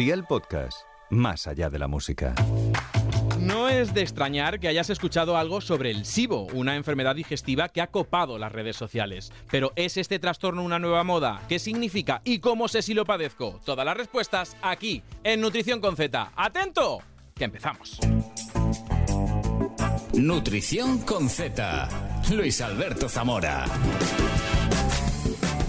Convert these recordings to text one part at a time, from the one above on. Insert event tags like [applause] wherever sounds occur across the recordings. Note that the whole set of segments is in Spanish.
Día el podcast, más allá de la música. No es de extrañar que hayas escuchado algo sobre el SIBO, una enfermedad digestiva que ha copado las redes sociales. Pero ¿es este trastorno una nueva moda? ¿Qué significa? ¿Y cómo sé si lo padezco? Todas las respuestas aquí, en Nutrición con Z. ¡Atento! Que empezamos. Nutrición con Z. Luis Alberto Zamora.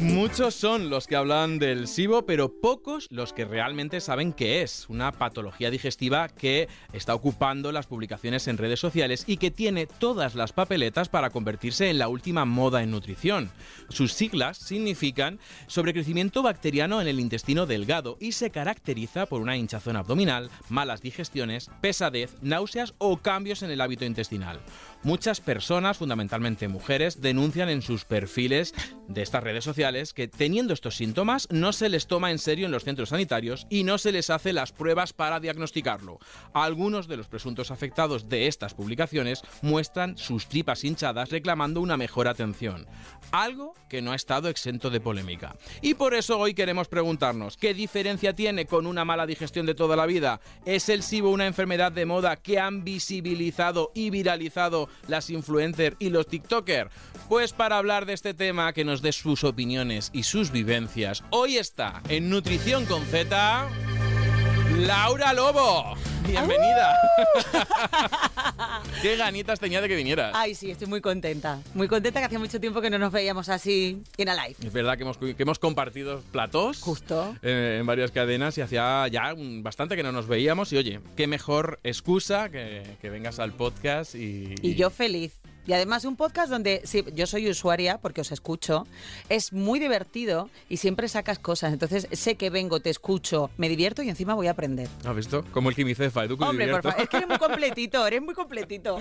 Muchos son los que hablan del SIBO, pero pocos los que realmente saben qué es. Una patología digestiva que está ocupando las publicaciones en redes sociales y que tiene todas las papeletas para convertirse en la última moda en nutrición. Sus siglas significan sobrecrecimiento bacteriano en el intestino delgado y se caracteriza por una hinchazón abdominal, malas digestiones, pesadez, náuseas o cambios en el hábito intestinal. Muchas personas, fundamentalmente mujeres, denuncian en sus perfiles de estas redes sociales que teniendo estos síntomas no se les toma en serio en los centros sanitarios y no se les hace las pruebas para diagnosticarlo. Algunos de los presuntos afectados de estas publicaciones muestran sus tripas hinchadas reclamando una mejor atención, algo que no ha estado exento de polémica. Y por eso hoy queremos preguntarnos, ¿qué diferencia tiene con una mala digestión de toda la vida? ¿Es el SIBO una enfermedad de moda que han visibilizado y viralizado las influencers y los TikTokers? Pues para hablar de este tema, que nos dé sus opiniones y sus vivencias, hoy está en Nutrición con Z, Laura Lobo. Bienvenida. [laughs] Qué ganitas tenía de que vinieras. Ay, sí, estoy muy contenta. Muy contenta que hacía mucho tiempo que no nos veíamos así en a live. Es verdad que hemos, que hemos compartido platós. Justo. eh, en varias cadenas y hacía ya un- bastante que no nos veíamos. Y oye, qué mejor excusa que, que vengas al podcast y. Y yo feliz. Y además un podcast donde sí, yo soy usuaria porque os escucho, es muy divertido y siempre sacas cosas. Entonces sé que vengo, te escucho, me divierto y encima voy a aprender. ¿Has visto? Como el quimicefa, educo y Hombre, por favor, es que eres muy [laughs] completito, eres muy completito.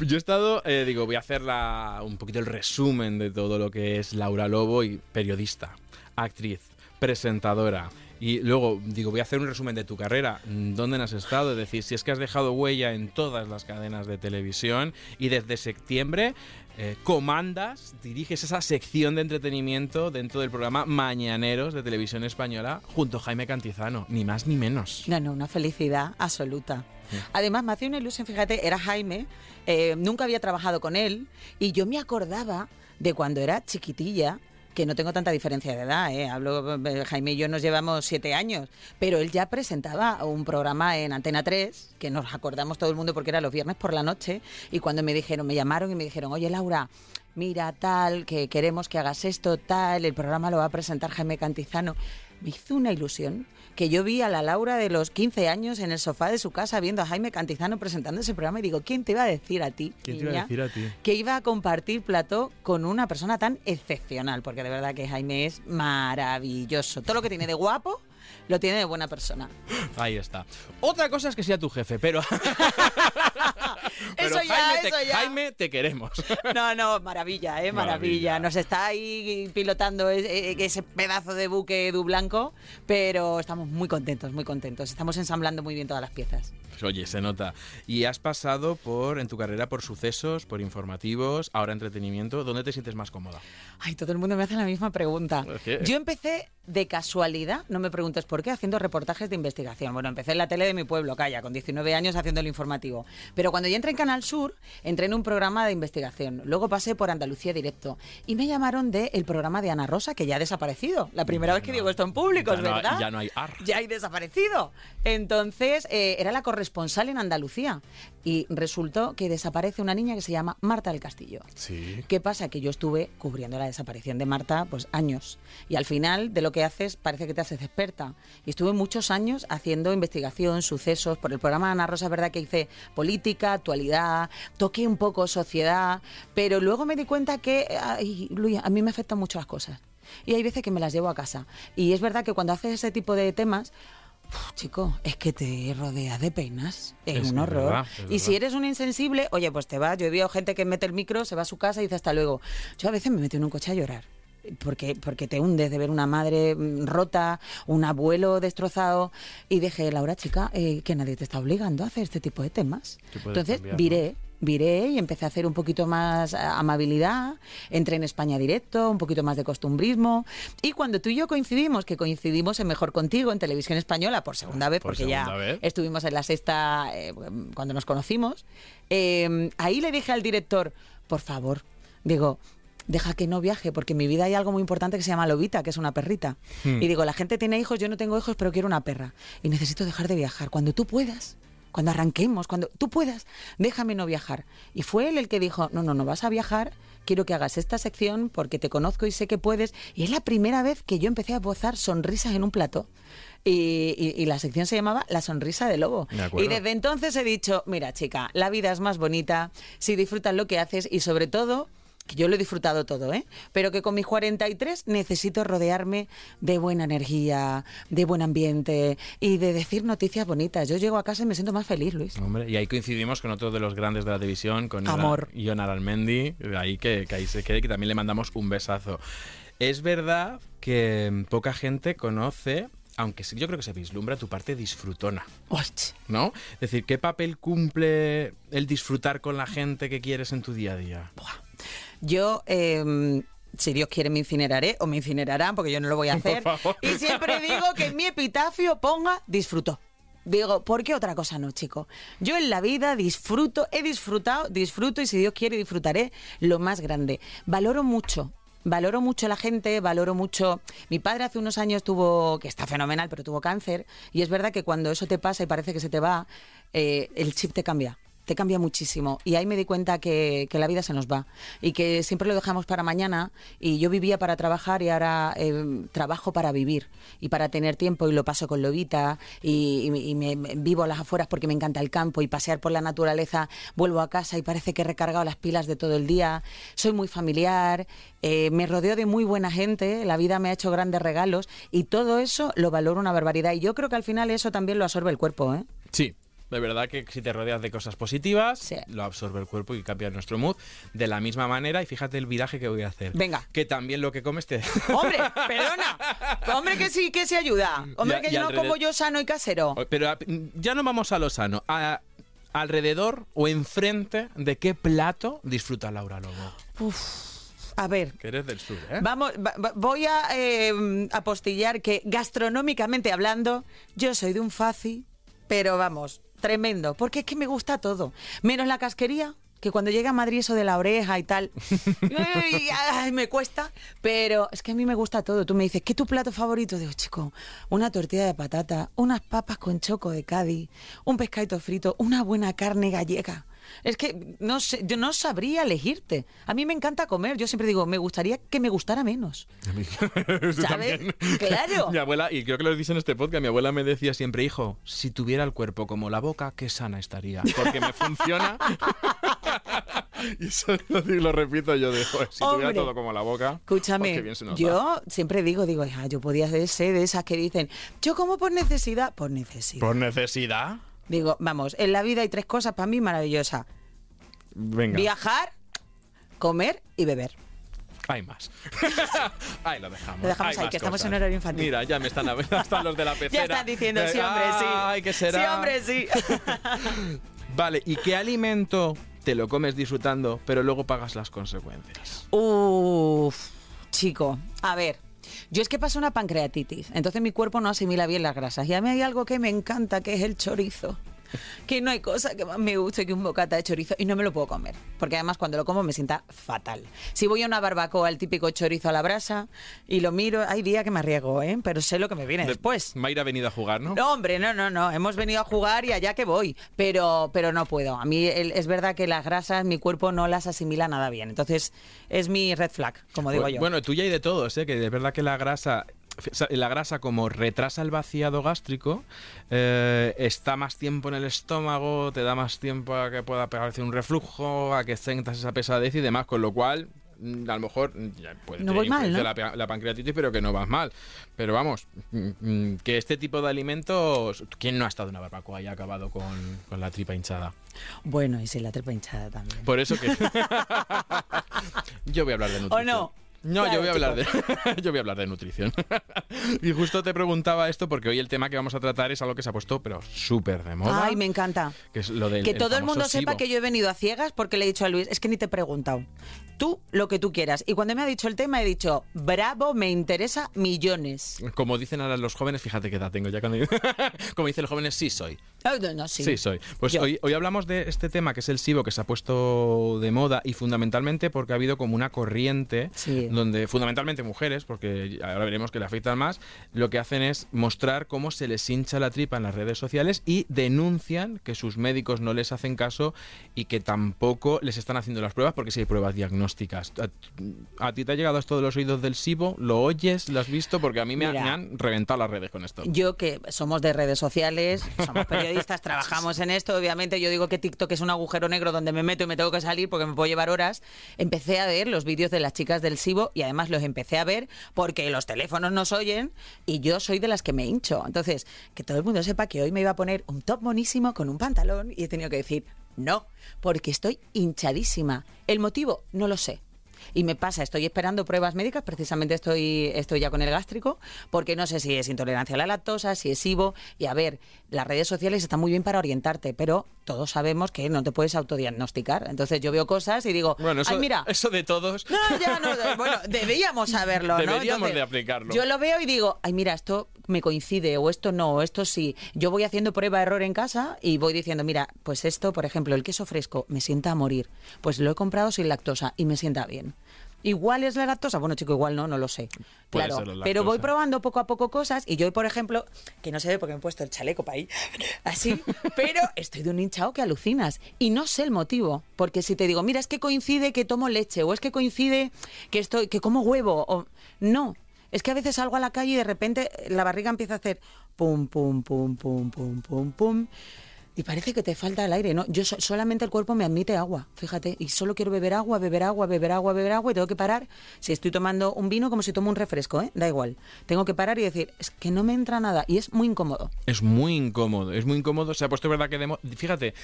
Yo he estado, eh, digo, voy a hacer la- un poquito el resumen de todo lo que es Laura Lobo y periodista, actriz, presentadora. Y luego, digo, voy a hacer un resumen de tu carrera. ¿Dónde has estado? Es decir, si es que has dejado huella en todas las cadenas de televisión y desde septiembre eh, comandas, diriges esa sección de entretenimiento dentro del programa Mañaneros de Televisión Española junto a Jaime Cantizano, ni más ni menos. No, no, una felicidad absoluta. Además, me hacía una ilusión, fíjate, era Jaime, eh, nunca había trabajado con él y yo me acordaba de cuando era chiquitilla, que no tengo tanta diferencia de edad, ¿eh? Hablo, eh, Jaime y yo nos llevamos siete años, pero él ya presentaba un programa en Antena 3, que nos acordamos todo el mundo porque era los viernes por la noche, y cuando me dijeron, me llamaron y me dijeron, oye Laura, mira tal, que queremos que hagas esto, tal, el programa lo va a presentar Jaime Cantizano. Me hizo una ilusión que yo vi a la Laura de los 15 años en el sofá de su casa viendo a Jaime Cantizano presentando ese programa y digo, ¿quién te iba a decir a ti, ¿Quién te iba a decir a ti? que iba a compartir plató con una persona tan excepcional? Porque de verdad que Jaime es maravilloso. Todo lo que tiene de guapo lo tiene de buena persona. Ahí está. Otra cosa es que sea tu jefe, pero. [laughs] [laughs] Pero Eso ya, Jaime, te, eso ya. Jaime, te queremos. [laughs] No, no, maravilla, ¿eh? Maravilla. Maravilla. Nos está ahí pilotando ese, ese pedazo de buque du blanco, pero estamos muy contentos, muy contentos. Estamos ensamblando muy bien todas las piezas. Pues oye, se nota. Y has pasado por en tu carrera por sucesos, por informativos, ahora entretenimiento. ¿Dónde te sientes más cómoda? Ay, todo el mundo me hace la misma pregunta. Yo empecé de casualidad, no me preguntes por qué, haciendo reportajes de investigación. Bueno, empecé en la tele de mi pueblo, calla, con 19 años haciendo el informativo. Pero cuando ya entré en Canal Sur, entré en un programa de investigación. Luego pasé por Andalucía Directo y me llamaron del el programa de Ana Rosa, que ya ha desaparecido. La primera vez que digo esto en público, es no verdad. ya no hay ar. Ya hay desaparecido. Entonces, eh, era la corresponsal en Andalucía. Y resultó que desaparece una niña que se llama Marta del Castillo. Sí. ¿Qué pasa? Que yo estuve cubriendo la desaparición de Marta pues años. Y al final de lo que haces parece que te haces experta. Y estuve muchos años haciendo investigación, sucesos. Por el programa Ana Rosa es verdad que hice política, actualidad, toqué un poco sociedad. Pero luego me di cuenta que, ay, Luis, a mí me afectan mucho las cosas. Y hay veces que me las llevo a casa. Y es verdad que cuando haces ese tipo de temas... uf, chico, es que te rodeas de penas. Es, Es un horror. verdad, es y verdad. si eres un insensible, oye, pues te vas. Yo he visto gente que mete el micro, se va a su casa y dice hasta luego. Yo a veces me meto en un coche a llorar. Porque, porque te hundes de ver una madre mm, rota, un abuelo destrozado. Y dije, Laura, chica, eh, que nadie te está obligando a hacer este tipo de temas. Entonces cambiar, ¿no? Viré y empecé a hacer un poquito más eh, amabilidad, entré en España directo, un poquito más de costumbrismo. Y cuando tú y yo coincidimos, que coincidimos en Mejor Contigo, en Televisión Española, por segunda vez, Por porque ya segunda vez. estuvimos en la sexta eh, cuando nos conocimos, eh, ahí le dije al director, por favor, digo, deja que no viaje, porque en mi vida hay algo muy importante que se llama Lobita, que es una perrita. Hmm. Y digo, la gente tiene hijos, yo no tengo hijos, pero quiero una perra. Y necesito dejar de viajar. Cuando tú puedas, cuando arranquemos, cuando tú puedas, déjame no viajar. Y fue él el que dijo, no, no, no vas a viajar, quiero que hagas esta sección porque te conozco y sé que puedes. Y es la primera vez que yo empecé a bozar sonrisas en un plato. Y, y- y la sección se llamaba La sonrisa de lobo. De. Y desde entonces he dicho, mira chica, la vida es más bonita si disfrutas lo que haces y sobre todo, que yo lo he disfrutado todo, ¿eh? Pero que con mis 43 necesito rodearme de buena energía, de buen ambiente y de decir noticias bonitas. Yo llego a casa y me siento más feliz, Luis. Hombre, y ahí coincidimos con otro de los grandes de la televisión, con Amor. Ion Aralmendi, ahí que, que ahí se quede, que también le mandamos un besazo. Es verdad que poca gente conoce, aunque sí, yo creo que se vislumbra tu parte disfrutona. ¿no? Es decir, ¿qué papel cumple el disfrutar con la gente que quieres en tu día a día? Yo, eh, si Dios quiere, me incineraré o me incinerarán porque yo no lo voy a hacer. favor. Y siempre digo que en mi epitafio ponga disfrutó. Digo, ¿por qué otra cosa no, chico? Yo en la vida disfruto, he disfrutado, disfruto y si Dios quiere disfrutaré lo más grande. Valoro mucho. Valoro mucho a la gente, valoro mucho. Mi padre hace unos años tuvo, que está fenomenal, pero tuvo cáncer. Y es verdad que cuando eso te pasa y parece que se te va, eh, el chip te cambia te cambia muchísimo. Y ahí me di cuenta que, la vida se nos va y que siempre lo dejamos para mañana. Y yo vivía para trabajar y ahora eh, trabajo para vivir y para tener tiempo y lo paso con Lobita y, me- vivo a las afueras porque me encanta el campo y pasear por la naturaleza. Vuelvo a casa y parece que he recargado las pilas de todo el día. Soy muy familiar, eh, me rodeo de muy buena gente, la vida me ha hecho grandes regalos y todo eso lo valoro una barbaridad. Y yo creo que al final eso también lo absorbe el cuerpo, ¿eh? Sí. De verdad que si te rodeas de cosas positivas, Sí. lo absorbe el cuerpo y cambia nuestro mood de la misma manera. Y fíjate el viraje que voy a hacer. Venga. Que también lo que comes te... [laughs] Hombre, perdona. Hombre, que sí, que se ayuda. Hombre, Ya- que yo no alrededor- como yo sano y casero. Pero a- ya no vamos a lo sano. A- alrededor o enfrente de qué plato disfruta Laura Lobo. A ver. Que eres del sur, ¿eh? Vamos, va- va- voy a eh, apostillar que gastronómicamente hablando, yo soy de un faci, pero vamos, tremendo, porque es que me gusta todo, menos la casquería. Que cuando llega a Madrid eso de la oreja y tal, [laughs] ay, ay, me cuesta, pero es que a mí me gusta todo. Tú me dices, ¿qué es tu plato favorito? Digo, chico, una tortilla de patata, unas papas con choco de Cádiz, un pescadito frito, una buena carne gallega. Es que no sé, yo no sabría elegirte. A mí me encanta comer. Yo siempre digo, me gustaría que me gustara menos. [laughs] ¿Sabes? Claro. Mi abuela, y creo que lo dice en este podcast, mi abuela me decía siempre, hijo, si tuviera el cuerpo como la boca, qué sana estaría. Porque me funciona. [laughs] y eso lo, lo repito yo de, "Joder, si tuviera Hombre. todo como la boca. Escúchame, pues nos da". yo siempre digo, digo, "Hija, yo podía ser de esas que dicen, yo como por necesidad, por necesidad. Por necesidad. Digo, vamos, en la vida hay tres cosas para mí maravillosas. Venga. Viajar, comer y beber. Hay más. [laughs] ahí lo dejamos. Lo dejamos Hay ahí, que estamos cosas. en horario infantil. Mira, ya me están [laughs] hasta los de la pecera. Ya están diciendo, sí, hombre, sí. Ay, ¿qué será? Sí, hombre, sí. [laughs] Vale, ¿y qué alimento te lo comes disfrutando, pero luego pagas las consecuencias? Uf, chico, a ver. Yo es que paso una pancreatitis, entonces mi cuerpo no asimila bien las grasas. Y a mí hay algo que me encanta, que es el chorizo. [laughs] Que no hay cosa que más me guste que un bocata de chorizo y no me lo puedo comer. Porque además cuando lo como me sienta fatal. Si voy a una barbacoa, el típico chorizo a la brasa, y lo miro, hay día que me arriesgo, ¿eh? Pero sé lo que me viene después. Mayra ha venido a jugar, ¿no? No, hombre, no, no, no. Hemos venido a jugar y allá que voy. Pero, pero no puedo. A mí el- es verdad que las grasas, mi cuerpo no las asimila nada bien. Entonces, es mi red flag, como digo yo. Bueno, tuya y de todos, ¿eh? que es verdad que la grasa, la grasa como retrasa el vaciado gástrico, eh, está más tiempo en el estómago, te da más tiempo a que pueda pegarse un reflujo, a que sientas esa pesadez y demás, con lo cual mm, a lo mejor mm, ya puede No tener mal, ¿no? la, la pancreatitis, pero que no vas mal. Pero vamos, mm, que este tipo de alimentos, ¿quién no ha estado en una barbacoa y ha acabado con, con la tripa hinchada? Bueno, y si la tripa hinchada también. Por eso que [laughs] [laughs] yo voy a hablar de nutrición. ¿O no? No, yo voy a hablar de [laughs] yo voy a hablar de nutrición. [laughs] y justo te preguntaba esto porque hoy el tema que vamos a tratar es algo que se ha puesto pero súper de moda. Ay, me encanta. que es lo del que todo el mundo sepa que yo he venido a ciegas porque le he dicho a Luis, es que ni te he preguntado. Tú lo que tú quieras. Y cuando me ha dicho el tema he dicho, bravo, me interesa millones. Como dicen ahora los jóvenes, fíjate qué edad tengo ya cuando [laughs] Como dicen los jóvenes, sí soy. No, no, sí. Sí, soy. Pues Yo. hoy, hoy hablamos de este tema que es el SIBO que se ha puesto de moda y fundamentalmente porque ha habido como una corriente Sí. Donde fundamentalmente mujeres, porque ahora veremos que le afectan más, lo que hacen es mostrar cómo se les hincha la tripa en las redes sociales y denuncian que sus médicos no les hacen caso y que tampoco les están haciendo las pruebas porque si hay pruebas diagnósticas. ¿A, a ti te ha llegado esto de los oídos del SIBO? ¿Lo oyes? ¿Lo has visto? Porque a mí me, ha- me han reventado las redes con esto. Yo que somos de redes sociales, somos periodistas, [laughs] trabajamos en esto, obviamente yo digo que TikTok es un agujero negro donde me meto y me tengo que salir porque me puedo llevar horas. Empecé a ver los vídeos de las chicas del SIBO y además los empecé a ver porque los teléfonos nos oyen y yo soy de las que me hincho. Entonces, que todo el mundo sepa que hoy me iba a poner un top monísimo con un pantalón y he tenido que decir no, porque estoy hinchadísima. El motivo no lo sé. Y me pasa, estoy esperando pruebas médicas, precisamente estoy, estoy ya con el gástrico, porque no sé si es intolerancia a la lactosa, si es SIBO. Y a ver, las redes sociales están muy bien para orientarte, pero todos sabemos que no te puedes autodiagnosticar. Entonces yo veo cosas y digo, Bueno, eso, ay, mira, eso de todos. no, ya no, bueno, deberíamos saberlo, ¿no? Deberíamos de aplicarlo. Yo lo veo y digo, ay, mira, esto me coincide, o esto no, o esto sí. Yo voy haciendo prueba-error en casa y voy diciendo, mira, pues esto, por ejemplo, el queso fresco me sienta a morir. Pues lo he comprado sin lactosa y me sienta bien. Igual es la lactosa, bueno chico, igual no, no lo sé. Puede claro, la pero voy probando poco a poco cosas y yo hoy, por ejemplo, que no se ve porque me he puesto el chaleco para ahí, [laughs] así, pero estoy de un hinchado que alucinas y no sé el motivo, porque si te digo, mira, es que coincide que tomo leche o es que coincide que estoy que como huevo o no, es que a veces salgo a la calle y de repente la barriga empieza a hacer pum pum pum pum pum pum pum y parece que te falta el aire, ¿no? Yo so- solamente el cuerpo me admite agua, fíjate, y solo quiero beber agua, beber agua, beber agua, beber agua y tengo que parar. Si estoy tomando un vino como si tomo un refresco, ¿eh? Da igual. Tengo que parar y decir, es que no me entra nada y es muy incómodo. Es muy incómodo, es muy incómodo. Se ha puesto verdad que... Fíjate,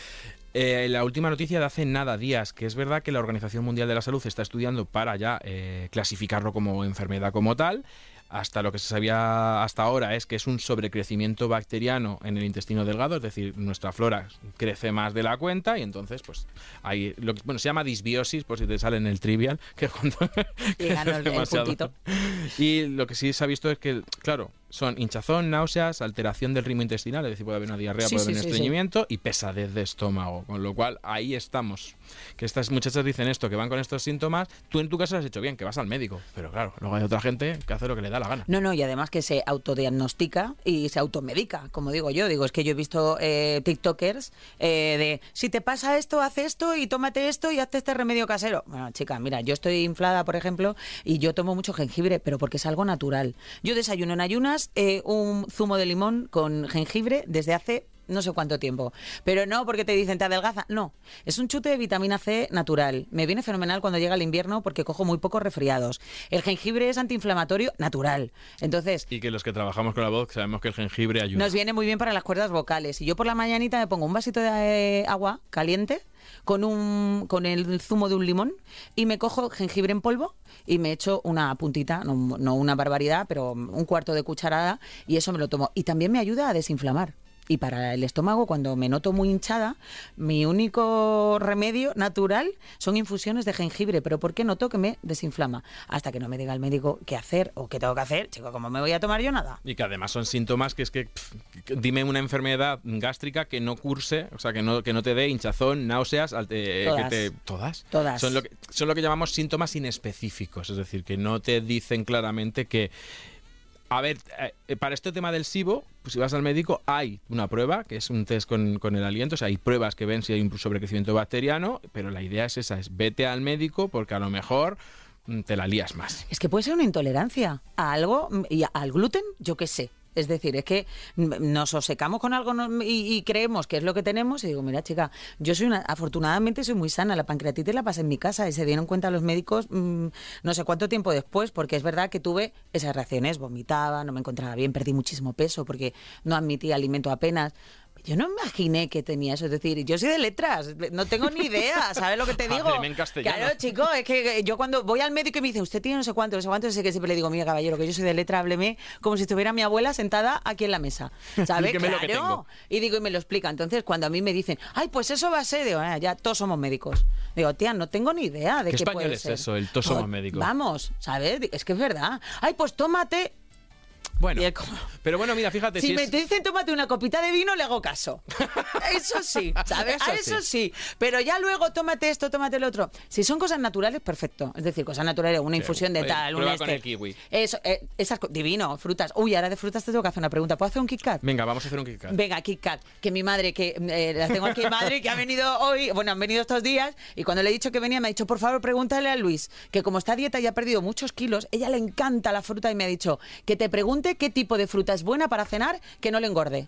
eh, la última noticia de hace nada días, que es verdad que la Organización Mundial de la Salud está estudiando para ya eh, clasificarlo como enfermedad como tal. Hasta lo que se sabía hasta ahora es que es un sobrecrecimiento bacteriano en el intestino delgado, es decir, nuestra flora crece más de la cuenta y entonces, pues, hay, lo que, bueno, se llama disbiosis, por si te sale en el trivial, [laughs] que cuando gano [laughs] el- el. Y lo que sí se ha visto es que, claro, son hinchazón, náuseas, alteración del ritmo intestinal, es decir, puede haber una diarrea, Sí, puede sí, haber un sí. estreñimiento y pesadez de estómago. Con lo cual, ahí estamos. Que estas muchachas dicen esto, que van con estos síntomas. Tú en tu caso lo has hecho bien, que vas al médico. Pero claro, luego hay otra gente que hace lo que le da la gana. No, no, y además que se autodiagnostica y se automedica, como digo yo. Digo, es que yo he visto eh, TikTokers eh, de si te pasa esto, haz esto y tómate esto y hazte este remedio casero. Bueno, chica, mira, yo estoy inflada, por ejemplo, y yo tomo mucho jengibre, pero porque es algo natural. Yo desayuno en ayunas eh, un zumo de limón con jengibre desde hace no sé cuánto tiempo. Pero no porque te dicen te adelgaza. No, es un chute de vitamina C natural. Me viene fenomenal cuando llega el invierno porque cojo muy pocos resfriados. El jengibre es antiinflamatorio natural. Entonces, Y que los que trabajamos con la voz sabemos que el jengibre ayuda. nos viene muy bien para las cuerdas vocales. Y yo por la mañanita me pongo un vasito de eh, agua caliente con un con el zumo de un limón y me cojo jengibre en polvo y me echo una puntita, no, no una barbaridad, pero un cuarto de cucharada y eso me lo tomo. Y también me ayuda a desinflamar. Y para el estómago, cuando me noto muy hinchada, mi único remedio natural son infusiones de jengibre. Pero ¿por qué noto que me desinflama? Hasta que no me diga el médico qué hacer o qué tengo que hacer. Chico, ¿cómo me voy a tomar yo nada? Y que además son síntomas que es que, dime una enfermedad gástrica que no curse, o sea, que no, que no te dé hinchazón, náuseas, alte- Todas. que te... ¿Todas? Todas. Son lo, que, son lo que llamamos síntomas inespecíficos, es decir, que no te dicen claramente que... A ver, eh, para este tema del SIBO, pues si vas al médico, hay una prueba, que es un test con, con el aliento, o sea, hay pruebas que ven si hay un sobrecrecimiento bacteriano, pero la idea es esa, es vete al médico porque a lo mejor mm, te la lías más. Es que puede ser una intolerancia a algo mm, y al gluten, yo qué sé. Es decir, es que nos obcecamos con algo y creemos que es lo que tenemos y digo, mira chica, yo soy una, afortunadamente soy muy sana, la pancreatitis la pasé en mi casa y se dieron cuenta los médicos mm, no sé cuánto tiempo después, porque es verdad que tuve esas reacciones, vomitaba, no me encontraba bien, perdí muchísimo peso porque no admitía alimento apenas. Yo no imaginé que tenía eso. Es decir, yo soy de letras, no tengo ni idea, [laughs] ¿sabes lo que te digo? En castellano. Claro, chico, es que yo cuando voy al médico y me dice, usted tiene no sé cuánto, no sé cuánto, sé que siempre le digo, mira, caballero, que yo soy de letra, hábleme como si estuviera mi abuela sentada aquí en la mesa. [laughs] ¿Sabes? Claro. Y digo, y me lo explica. Entonces, cuando a mí me dicen, ay, pues eso va a ser, digo, "Ah, ya todos somos médicos. Digo, tía, no tengo ni idea de ¿Qué qué, español puede es ser. eso, el todos somos No, médicos? Vamos, ¿sabes? Es que es verdad. Ay, pues tómate. Bueno, como- pero bueno, mira, fíjate. Si si me es- dicen tómate una copita de vino, le hago caso. [laughs] Eso sí, ¿sabes? Eso A eso sí. Pero ya luego tómate esto, tómate el otro. Si son cosas naturales, perfecto. Es decir, cosas naturales, una infusión de tal, un prueba con este. el kiwi. Eso, eh, esas divino, frutas. Uy, ahora de frutas te tengo que hacer una pregunta. ¿Puedo hacer un Kit Kat? Venga, vamos a hacer un Kit Kat. Venga, Kit Kat, que mi madre, que eh, la tengo aquí, madre, que ha venido hoy, bueno, han venido estos días, y cuando le he dicho que venía, me ha dicho, por favor, pregúntale a Luis, que como está a dieta y ha perdido muchos kilos, ella le encanta la fruta y me ha dicho que te pregunte qué tipo de fruta es buena para cenar que no le engorde.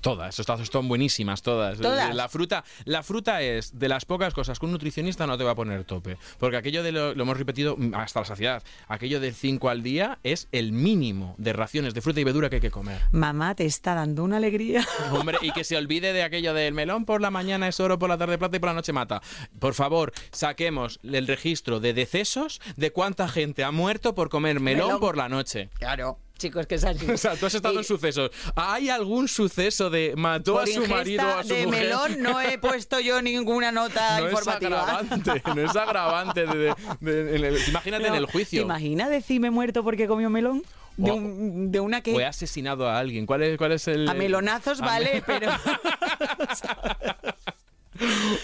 Todas, estas están buenísimas, todas. Todas. La fruta, la fruta es de las pocas cosas que un nutricionista no te va a poner tope. Porque aquello de lo, lo hemos repetido hasta la saciedad. Aquello del 5 al día es el mínimo de raciones de fruta y verdura que hay que comer. Mamá, te está dando una alegría. [laughs] Hombre, y que se olvide de aquello del melón por la mañana es oro, por la tarde plata y por la noche mata. Por favor, saquemos el registro de decesos de cuánta gente ha muerto por comer melón, Melón. por la noche. Claro, chicos, que es [laughs] así. O sea, tú has estado Y en sucesos. ¿Hay algún suceso de mató por a su marido o a su de mujer? melón no he [laughs] puesto yo ninguna nota no es agravante, no es agravante. de- de- de- en el- imagínate en el ¿Te juicio. imaginas decirme muerto porque comió melón? De, un- de una O he que... asesinado a alguien. ¿Cuál es, cuál es el...? A melonazos a vale, me- pero... [laughs]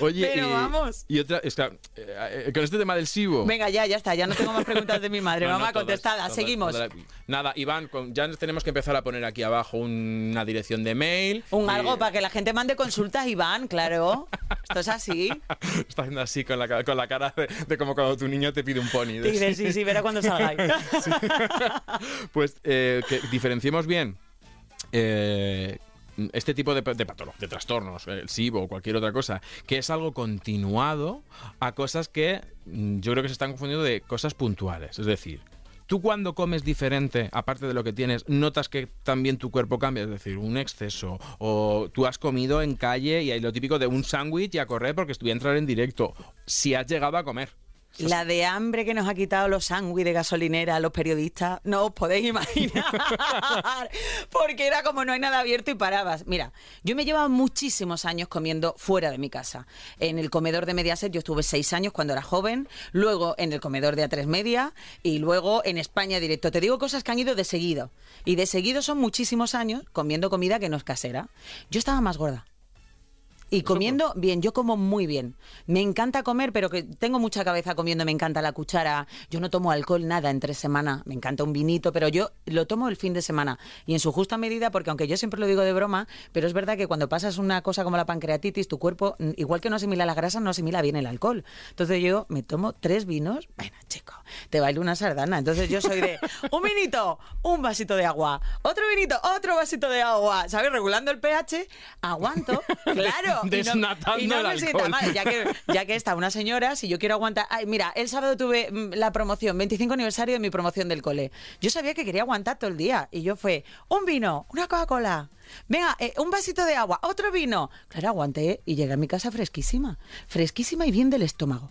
Oye, Pero vamos. Y otra... eh, eh, con este tema del SIBO... Venga, ya, ya está, ya no tengo más preguntas de mi [laughs] madre. No, no, Mamá, todas, contestada, seguimos. todas. Nada, Iván, con- ya tenemos que empezar a poner aquí abajo una dirección de mail. Un y- algo para que la gente mande consultas, Iván, claro. Esto es así. [laughs] Está haciendo así con la, con la cara de, de como cuando tu niño te pide un pony. de- sí, sí, verá cuando [laughs] salgáis. Pues eh, que diferenciemos bien eh, este tipo de, de de trastornos, el SIBO o cualquier otra cosa, que es algo continuado a cosas que mm, yo creo que se están confundiendo de cosas puntuales. Es decir, tú cuando comes diferente, aparte de lo que tienes, notas que también tu cuerpo cambia, es decir, un exceso, o tú has comido en calle y hay lo típico de un sándwich y a correr porque estuve a entrar en directo, si has llegado a comer. La de hambre que nos ha quitado los sándwiches de gasolinera a los periodistas, no os podéis imaginar. [laughs] Porque era como no hay nada abierto y parabas. Mira, yo me llevaba muchísimos años comiendo fuera de mi casa. En el comedor de Mediaset yo estuve seis años cuando era joven, luego en el comedor de A3 Media y luego en España directo. Te digo cosas que han ido de seguido. Y de seguido son muchísimos años comiendo comida que no es casera. Yo estaba más gorda. Y comiendo bien, yo como muy bien. Me encanta comer, pero que tengo mucha cabeza comiendo, me encanta la cuchara. Yo no tomo alcohol nada en tres semanas, me encanta un vinito, pero yo lo tomo el fin de semana. Y en su justa medida, porque aunque yo siempre lo digo de broma, pero es verdad que cuando pasas una cosa como la pancreatitis, tu cuerpo, mm, igual que no asimila las grasas, no asimila bien el alcohol. Entonces yo me tomo tres vinos, bueno, chico, te bailo una sardana. Entonces yo soy de un vinito, un vasito de agua, otro vinito, otro vasito de agua, ¿sabes? Regulando el pH, aguanto, [laughs] claro. No- Desnatando y no alcohol. mal, ya que, ya que está una señora, si yo quiero aguantar. Ay, mira, el sábado tuve mm, la promoción, 25 aniversario de mi promoción del cole. Yo sabía que quería aguantar todo el día. Y yo fue, un vino, una Coca-Cola. Venga, eh, un vasito de agua, otro vino. Claro, aguanté y llegué a mi casa fresquísima. Fresquísima y bien del estómago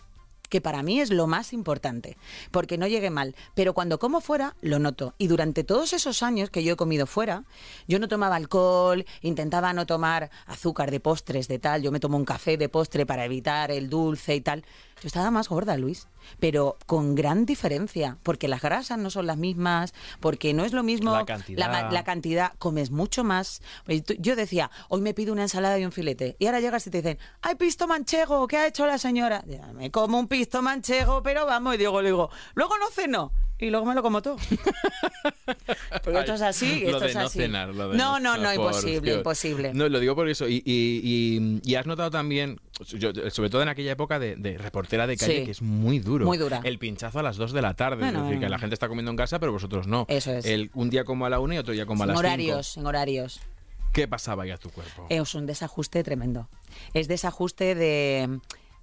que para mí es lo más importante, porque no llegué mal. Pero cuando como fuera, lo noto. Y durante todos esos años que yo he comido fuera, yo no tomaba alcohol, intentaba no tomar azúcar de postres, de tal. Yo me tomo un café de postre para evitar el dulce y tal. Yo estaba más gorda, Luis, pero con gran diferencia, porque las grasas no son las mismas, porque no es lo mismo La cantidad. la cantidad, comes mucho más. Yo decía, hoy me pido una ensalada y un filete. Y ahora llegas y te dicen, ¡ay, pisto manchego! ¿Qué ha hecho la señora? Ya, me como un pisto manchego, pero vamos, y digo, digo, luego no ceno. Y luego me lo como todo. [laughs] Porque esto es así, Lo esto de es no así. cenar, lo de no, no, no, imposible, Dios. imposible. No, lo digo por eso. Y, y- y- y has notado también, yo- sobre todo en aquella época de, de reportera de calle, Sí. que es muy duro. Muy dura. El pinchazo a las 2 de la tarde. Bueno, es decir, que la gente está comiendo en casa, pero vosotros no. Eso es. El, un día como a la 1 y otro día como a en las 5. horarios, en horarios. ¿Qué pasaba ahí a tu cuerpo? Es un desajuste tremendo. Es desajuste de...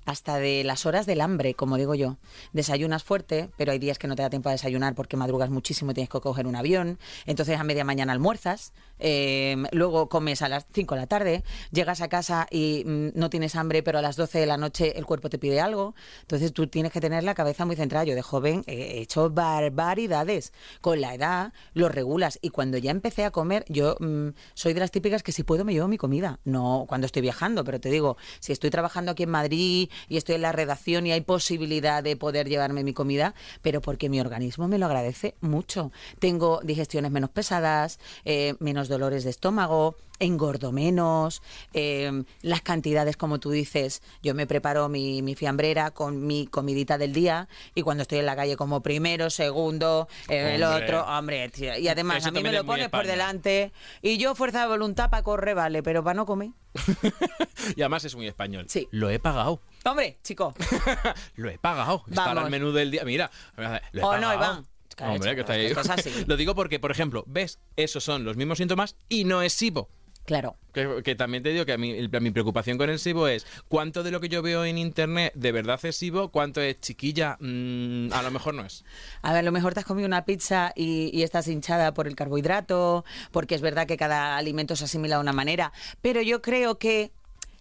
hasta de las horas del hambre, como digo yo. Desayunas fuerte, pero hay días que no te da tiempo a desayunar porque madrugas muchísimo, tienes que coger un avión, entonces a media mañana almuerzas, eh, luego comes a las 5 de la tarde, llegas a casa y mm, no tienes hambre, pero a las 12 de la noche el cuerpo te pide algo, entonces tú tienes que tener la cabeza muy centrada. Yo de joven he hecho barbaridades, con la edad lo regulas. Y cuando ya empecé a comer, yo mm, soy de las típicas que si puedo me llevo mi comida, no cuando estoy viajando, pero te digo, si estoy trabajando aquí en Madrid, y estoy en la redacción y hay posibilidad de poder llevarme mi comida, pero porque mi organismo me lo agradece mucho. Tengo digestiones menos pesadas, eh, menos dolores de estómago, engordo menos, eh, las cantidades, como tú dices, yo me preparo mi, mi, fiambrera con mi comidita del día y cuando estoy en la calle como primero, segundo, eh, el otro, hombre, tío, y además a mí me lo pones por delante y yo fuerza de voluntad para correr, vale, pero para no comer. [laughs] y además es muy español. Sí. Lo he pagado. Hombre, chico. [laughs] lo he pagado. Está en el menú del día. Mira, lo he oh, pagado. no, Iván. Hombre, que está ahí. [laughs] Lo digo porque, por ejemplo, ves, esos son los mismos síntomas y no es SIBO. Claro. Que, también te digo que a mí, mi preocupación con el SIBO es cuánto de lo que yo veo en internet de verdad es SIBO, cuánto es chiquilla, mm, a lo mejor no es. A ver, a lo mejor te has comido una pizza y, y, estás hinchada por el carbohidrato, porque es verdad que cada alimento se asimila de una manera, pero yo creo que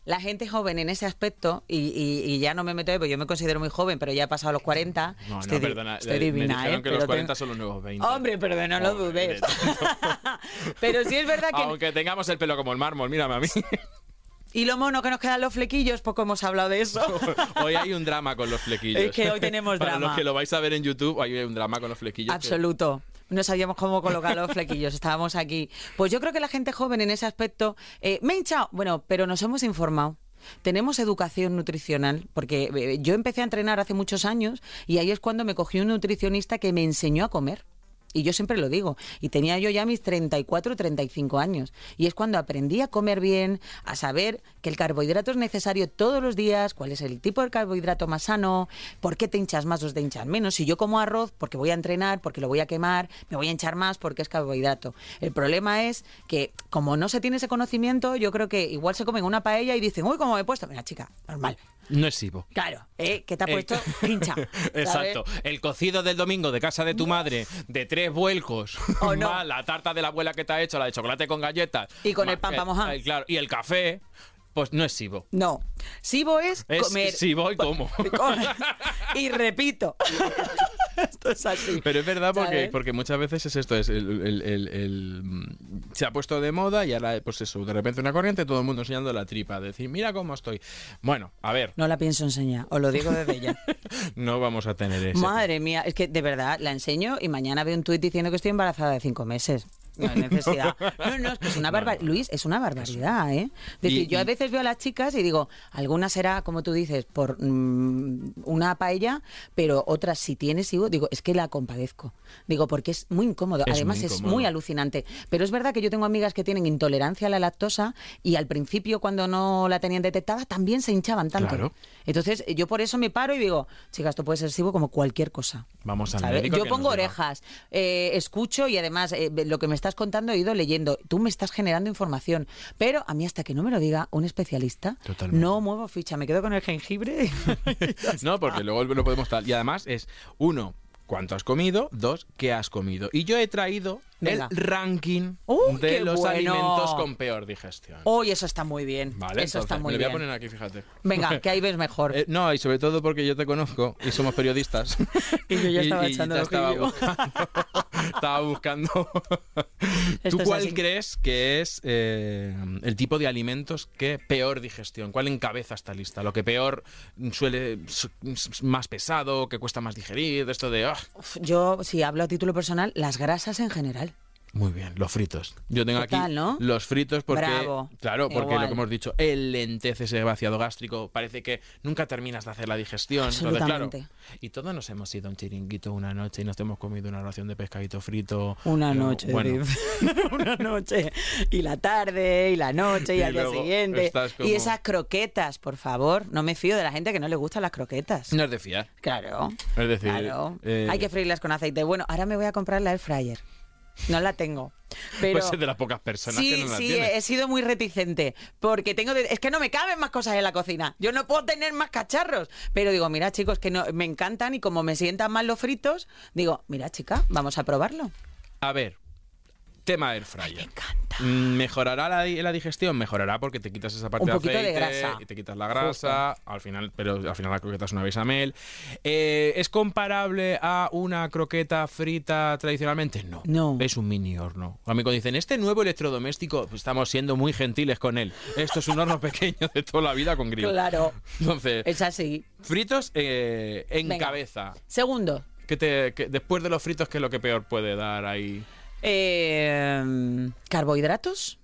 la gente joven en ese aspecto, y, ya no me meto, porque yo me considero muy joven, pero ya he pasado los 40. No, estoy, no, perdona. Estoy divina, me dijeron ¿eh? que los 40 son los nuevos 20. Hombre, pero no lo dudes. [laughs] pero sí es verdad que... Aunque tengamos el pelo como el mármol, mírame a mí. Y lo mono que nos quedan los flequillos, poco hemos hablado de eso. [laughs] hoy hay un drama con los flequillos. Es que hoy tenemos drama. [laughs] Para los que lo vais a ver en YouTube, hoy hay un drama con los flequillos. Absoluto no sabíamos cómo colocar los flequillos, estábamos aquí. Pues yo creo que la gente joven en ese aspecto, eh, me he hinchado, bueno, pero nos hemos informado. Tenemos educación nutricional, porque eh, yo empecé a entrenar hace muchos años y ahí es cuando me cogí un nutricionista que me enseñó a comer. Y yo siempre lo digo. Y tenía yo ya mis 34, 35 años. Y es cuando aprendí a comer bien, a saber que el carbohidrato es necesario todos los días, cuál es el tipo de carbohidrato más sano, por qué te hinchas más o te hinchas menos. Si yo como arroz, porque voy a entrenar, porque lo voy a quemar, me voy a hinchar más porque es carbohidrato. El problema es que, como no se tiene ese conocimiento, yo creo que igual se comen una paella y dicen, uy, ¿cómo me he puesto? Mira, chica, normal. No es SIBO. Claro, ¿eh? ¿Qué te ha puesto? [laughs] Pincha. [laughs] Exacto. El cocido del domingo de casa de tu madre, de tres vuelcos. [laughs] ¿O no? Más la tarta de la abuela que te ha hecho, la de chocolate con galletas. Y con el pan para mojar. Eh, claro, y el café. Pues no es SIBO. No. SIBO es, es comer. SIBO y como. y repito. [laughs] esto es así. Pero es verdad porque, porque muchas veces es esto, es el, se ha puesto de moda y ahora, pues eso, de repente una corriente, todo el mundo enseñando la tripa, decir, mira cómo estoy. Bueno, a ver. No la pienso enseñar, os lo digo desde ya. [laughs] no vamos a tener eso. Madre mía, es que de verdad la enseño y mañana veo un tuit diciendo que estoy embarazada de cinco meses. No hay necesidad. No, no, es que es una [laughs] barbaridad. Luis, es una barbaridad, ¿eh? Es decir, yo a veces veo a las chicas y digo, algunas será, como tú dices, por mm, una paella, pero otras si tienes, digo, digo, es que la compadezco. Digo, porque es muy incómodo. Además, es muy alucinante. Pero es verdad que yo tengo amigas que tienen intolerancia a la lactosa y al principio, cuando no la tenían detectada, también se hinchaban tanto. Entonces, yo por eso me paro y digo, chicas, esto puede ser SIBO como cualquier cosa. Vamos a ver. Yo pongo orejas, eh, escucho y además eh, lo que me está contando, he ido leyendo. Tú me estás generando información. Pero a mí, hasta que no me lo diga un especialista, no muevo ficha. Me quedo con el jengibre. [laughs] no, porque luego lo podemos tal. Y además es, uno, cuánto has comido, dos, qué has comido. Y yo he traído el ranking de los alimentos con peor digestión. Uy, eso está muy bien. Vale, eso está muy me lo voy a poner aquí, fíjate. Venga, que ahí ves mejor. [laughs] Eh, no, y sobre todo porque yo te conozco y somos periodistas. [laughs] y yo ya estaba echando y estaba buscando, estaba buscando. [laughs] ¿Tú cuál crees que es eh, el tipo de alimentos que peor digestión? ¿Cuál encabeza esta lista? Lo que peor suele más pesado, que cuesta más digerir, esto de ah. Yo, si hablo a título personal, las grasas en general. Muy bien, los fritos. Yo tengo aquí los fritos porque, claro, porque lo que hemos dicho, el lentece ese vaciado gástrico, parece que nunca terminas de hacer la digestión. Entonces, claro, y todos nos hemos ido a un chiringuito una noche y nos hemos comido una ración de pescadito frito. Una noche, bueno. [laughs] una noche. Y la tarde, y la noche, y, al día siguiente. Y esas croquetas, por favor. No me fío de la gente que no le gustan las croquetas. No es de fiar. Claro. Es decir, eh, hay que freírlas con aceite. Bueno, ahora me voy a comprar la air fryer. No la tengo. Pero... Pues es de las pocas personas sí, que no la sí, tiene. he sido muy reticente porque tengo de- es que no me caben más cosas en la cocina. Yo no puedo tener más cacharros, pero digo, mira, chicos, que no me encantan y como me sientan mal los fritos, digo, mira, chica, vamos a probarlo. A ver, tema air fryer. Me encanta. Mm, ¿Mejorará la, di- la digestión? Mejorará porque te quitas esa parte Un de poquito de aceite grasa. y te quitas la grasa, al final, pero al final la croqueta es una bechamel. Eh, ¿Es comparable a una croqueta frita tradicionalmente? No. No. Es un mini horno. A mí cuando dicen, este nuevo electrodoméstico, pues estamos siendo muy gentiles con él. Esto es un horno [laughs] pequeño de toda la vida con grill. Claro, Entonces, es así. fritos eh, en Venga. cabeza. Segundo, ¿Qué te, después de los fritos, ¿qué es lo que peor puede dar ahí? Eh, carbohidratos.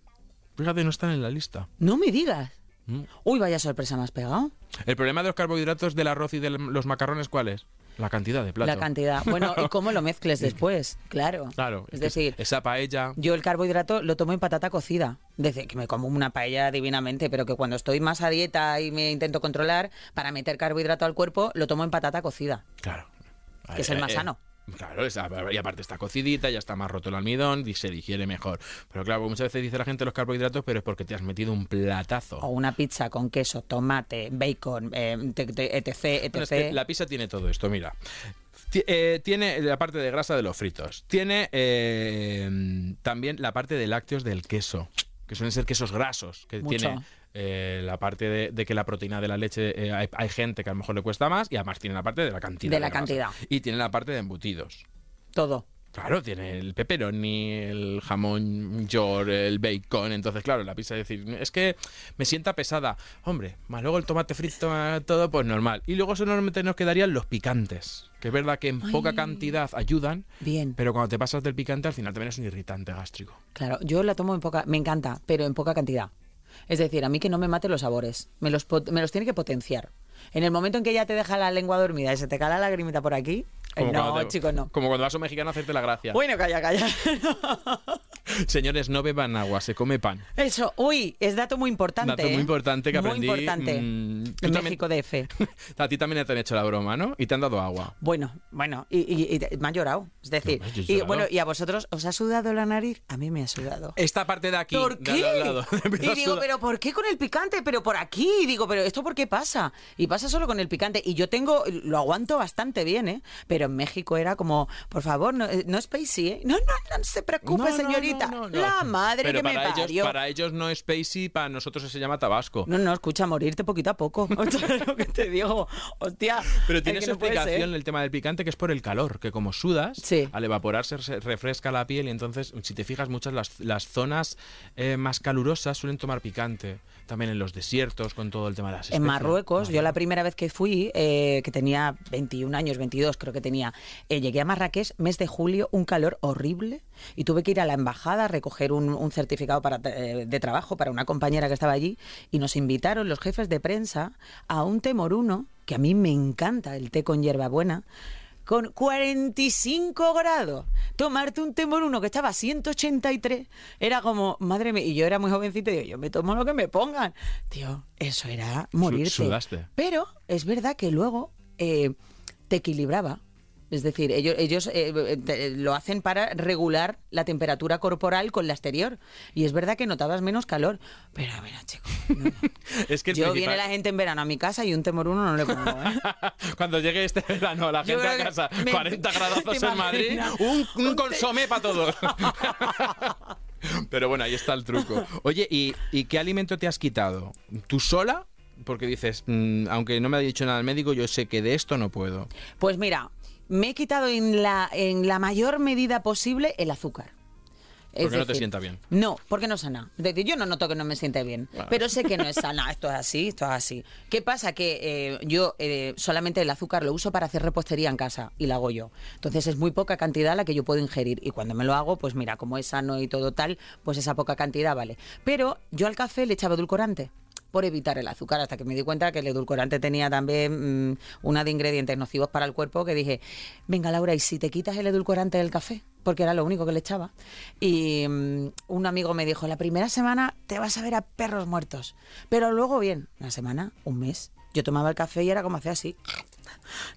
Fíjate, no están en la lista. No me digas. Mm. Uy, vaya sorpresa me has pegado. El problema de los carbohidratos del arroz y de los macarrones, ¿cuál es? La cantidad de plato. La cantidad. Bueno, y cómo lo mezcles [laughs] después, claro. Claro. Es decir, esa paella. Yo el carbohidrato lo tomo en patata cocida. Desde que me como una paella divinamente, pero que cuando estoy más a dieta y me intento controlar, para meter carbohidrato al cuerpo, lo tomo en patata cocida. Claro. Que es el más sano. Claro, y aparte está cocidita, ya está más roto el almidón y se digiere mejor. Pero claro, muchas veces dice la gente los carbohidratos, pero es porque te has metido un platazo. O una pizza con queso, tomate, bacon, eh, etc, etc. Bueno, es que la pizza tiene todo esto, mira. Eh, tiene la parte de grasa de los fritos. Tiene eh, también la parte de lácteos del queso, que suelen ser quesos grasos, que Mucho. tiene eh, la parte de, de que la proteína de la leche, eh, hay, hay gente que a lo mejor le cuesta más y además tiene la parte de la cantidad. De la cantidad. Y tiene la parte de embutidos. Todo. Claro, tiene el pepperoni, el jamón york, el bacon. Entonces, claro, la pizza es decir, es que me sienta pesada. Hombre, más luego el tomate frito, todo, pues normal. Y luego solamente nos quedarían los picantes. Que es verdad que en poca cantidad ayudan, Bien. pero cuando te pasas del picante al final también es un irritante gástrico. Claro, yo la tomo en poca, me encanta, pero en poca cantidad. Es decir, a mí que no me mate los sabores, me los, me los tiene que potenciar. En el momento en que ya te deja la lengua dormida y se te cae la lagrimita por aquí, eh, no, te- chicos, no. Como cuando vas a un mexicano a hacerte la gracia. Bueno, calla, calla. [laughs] [laughs] Señores, no beban agua, se come pan. Eso, uy, es dato muy importante. Dato muy ¿eh? importante que Muy aprendí, importante. mm, también- México DF. [laughs] A ti también te han hecho la broma, ¿no? Y te han dado agua. Bueno, bueno, y, y- y me han llorado. Es decir, No, y llorado. bueno, ¿y a vosotros os ha sudado la nariz? A mí me ha sudado. Esta parte de aquí. ¿Por de qué? lado, [laughs] Y digo, pero ¿por qué con el picante? Pero por aquí. Y digo, pero ¿esto por qué pasa? Y pasa solo con el picante. Y yo tengo, lo aguanto bastante bien, ¿eh? Pero en México era como, por favor, no, eh, no es Spacey, ¿eh? No, no, no se preocupe, no, señorita. No, no, no. La madre Pero que me para ellos, parió. para ellos no es Spacey, para nosotros se llama Tabasco. No, no, escucha, morirte poquito a poco. [laughs] ¿Sabes lo que te digo? Hostia. Pero tiene su explicación el tema del picante, que es por el calor, que como sudas, Sí. al evaporarse se refresca la piel y entonces, si te fijas, muchas las, las zonas eh, más calurosas suelen tomar picante. También en los desiertos, con todo el tema de las En especias. Marruecos, yo la primera vez que fui, eh, que tenía 21 años, 22 creo que tenía, eh, llegué a Marrakech, mes de julio, un calor horrible, y tuve que ir a la embajada a recoger un, un certificado para, eh, de trabajo para una compañera que estaba allí, y nos invitaron los jefes de prensa a un té moruno, que a mí me encanta, el té con hierbabuena, con 45 grados. Tomarte un té moruno que estaba a 183 era como, madre mía, y yo era muy jovencita y digo, yo me tomo lo que me pongan. Tío, eso era morirte. sudaste. Pero es verdad que luego eh, te equilibraba. Es decir, ellos, ellos eh, te- lo hacen para regular la temperatura corporal con la exterior. Y es verdad que notabas menos calor. Pero a ver, chicos. no, no. [laughs] Es que Yo principal- viene la gente en verano a mi casa y un temoruno no le pongo. ¿eh? [laughs] Cuando llegue este verano la gente a casa, me- 40 grados ¿te en Madrid, un, consomé para todos. [laughs] Pero bueno, ahí está el truco. Oye, ¿y, y qué alimento te has quitado? ¿Tú sola? Porque dices, mm, aunque no me haya dicho nada el médico, yo sé que de esto no puedo. Pues mira, me he quitado en la, en la mayor medida posible el azúcar. Es Porque no te decir, sienta bien. No, porque no es sana. Es decir, yo no noto que no me siente bien, Bueno. pero sé que no es [laughs] sana. Esto es así, esto es así. ¿Qué pasa? Que eh, yo eh, solamente el azúcar lo uso para hacer repostería en casa y la hago yo. Entonces es muy poca cantidad la que yo puedo ingerir. Y cuando me lo hago, pues mira, como es sano y todo tal, pues esa poca cantidad vale. Pero yo al café le echaba edulcorante por evitar el azúcar, hasta que me di cuenta que el edulcorante tenía también mm, una de ingredientes nocivos para el cuerpo que dije, venga Laura, ¿y si te quitas el edulcorante del café? Porque era lo único que le echaba. Y mm, un amigo me dijo, la primera semana te vas a ver a perros muertos, pero luego bien, una semana, un mes. Yo tomaba el café y era como hacía así.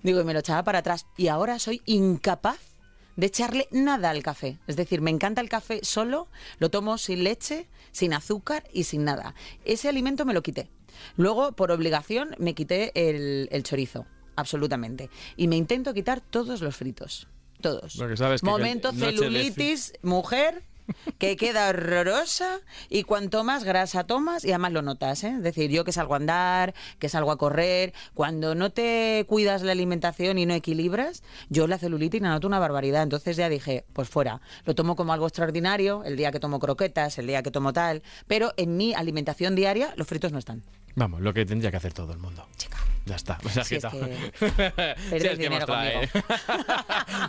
Digo, y me lo echaba para atrás. Y ahora soy incapaz de echarle nada al café. Es decir, me encanta el café solo, lo tomo sin leche, sin azúcar y sin nada. Ese alimento me lo quité. Luego, por obligación, me quité el, el chorizo, absolutamente. Y me intento quitar todos los fritos. Todos. Porque sabes que Momento noche de celulitis, mujer, que queda horrorosa y cuanto más grasa tomas, y además lo notas, ¿eh? es decir, yo que salgo a andar, que salgo a correr, cuando no te cuidas la alimentación y no equilibras, yo la celulitis la noto una barbaridad, entonces ya dije, pues fuera, lo tomo como algo extraordinario, el día que tomo croquetas, el día que tomo tal, pero en mi alimentación diaria los fritos no están. Vamos, lo que tendría que hacer todo el mundo. Chica. Ya está. O sea, [laughs] Si es que perdes es que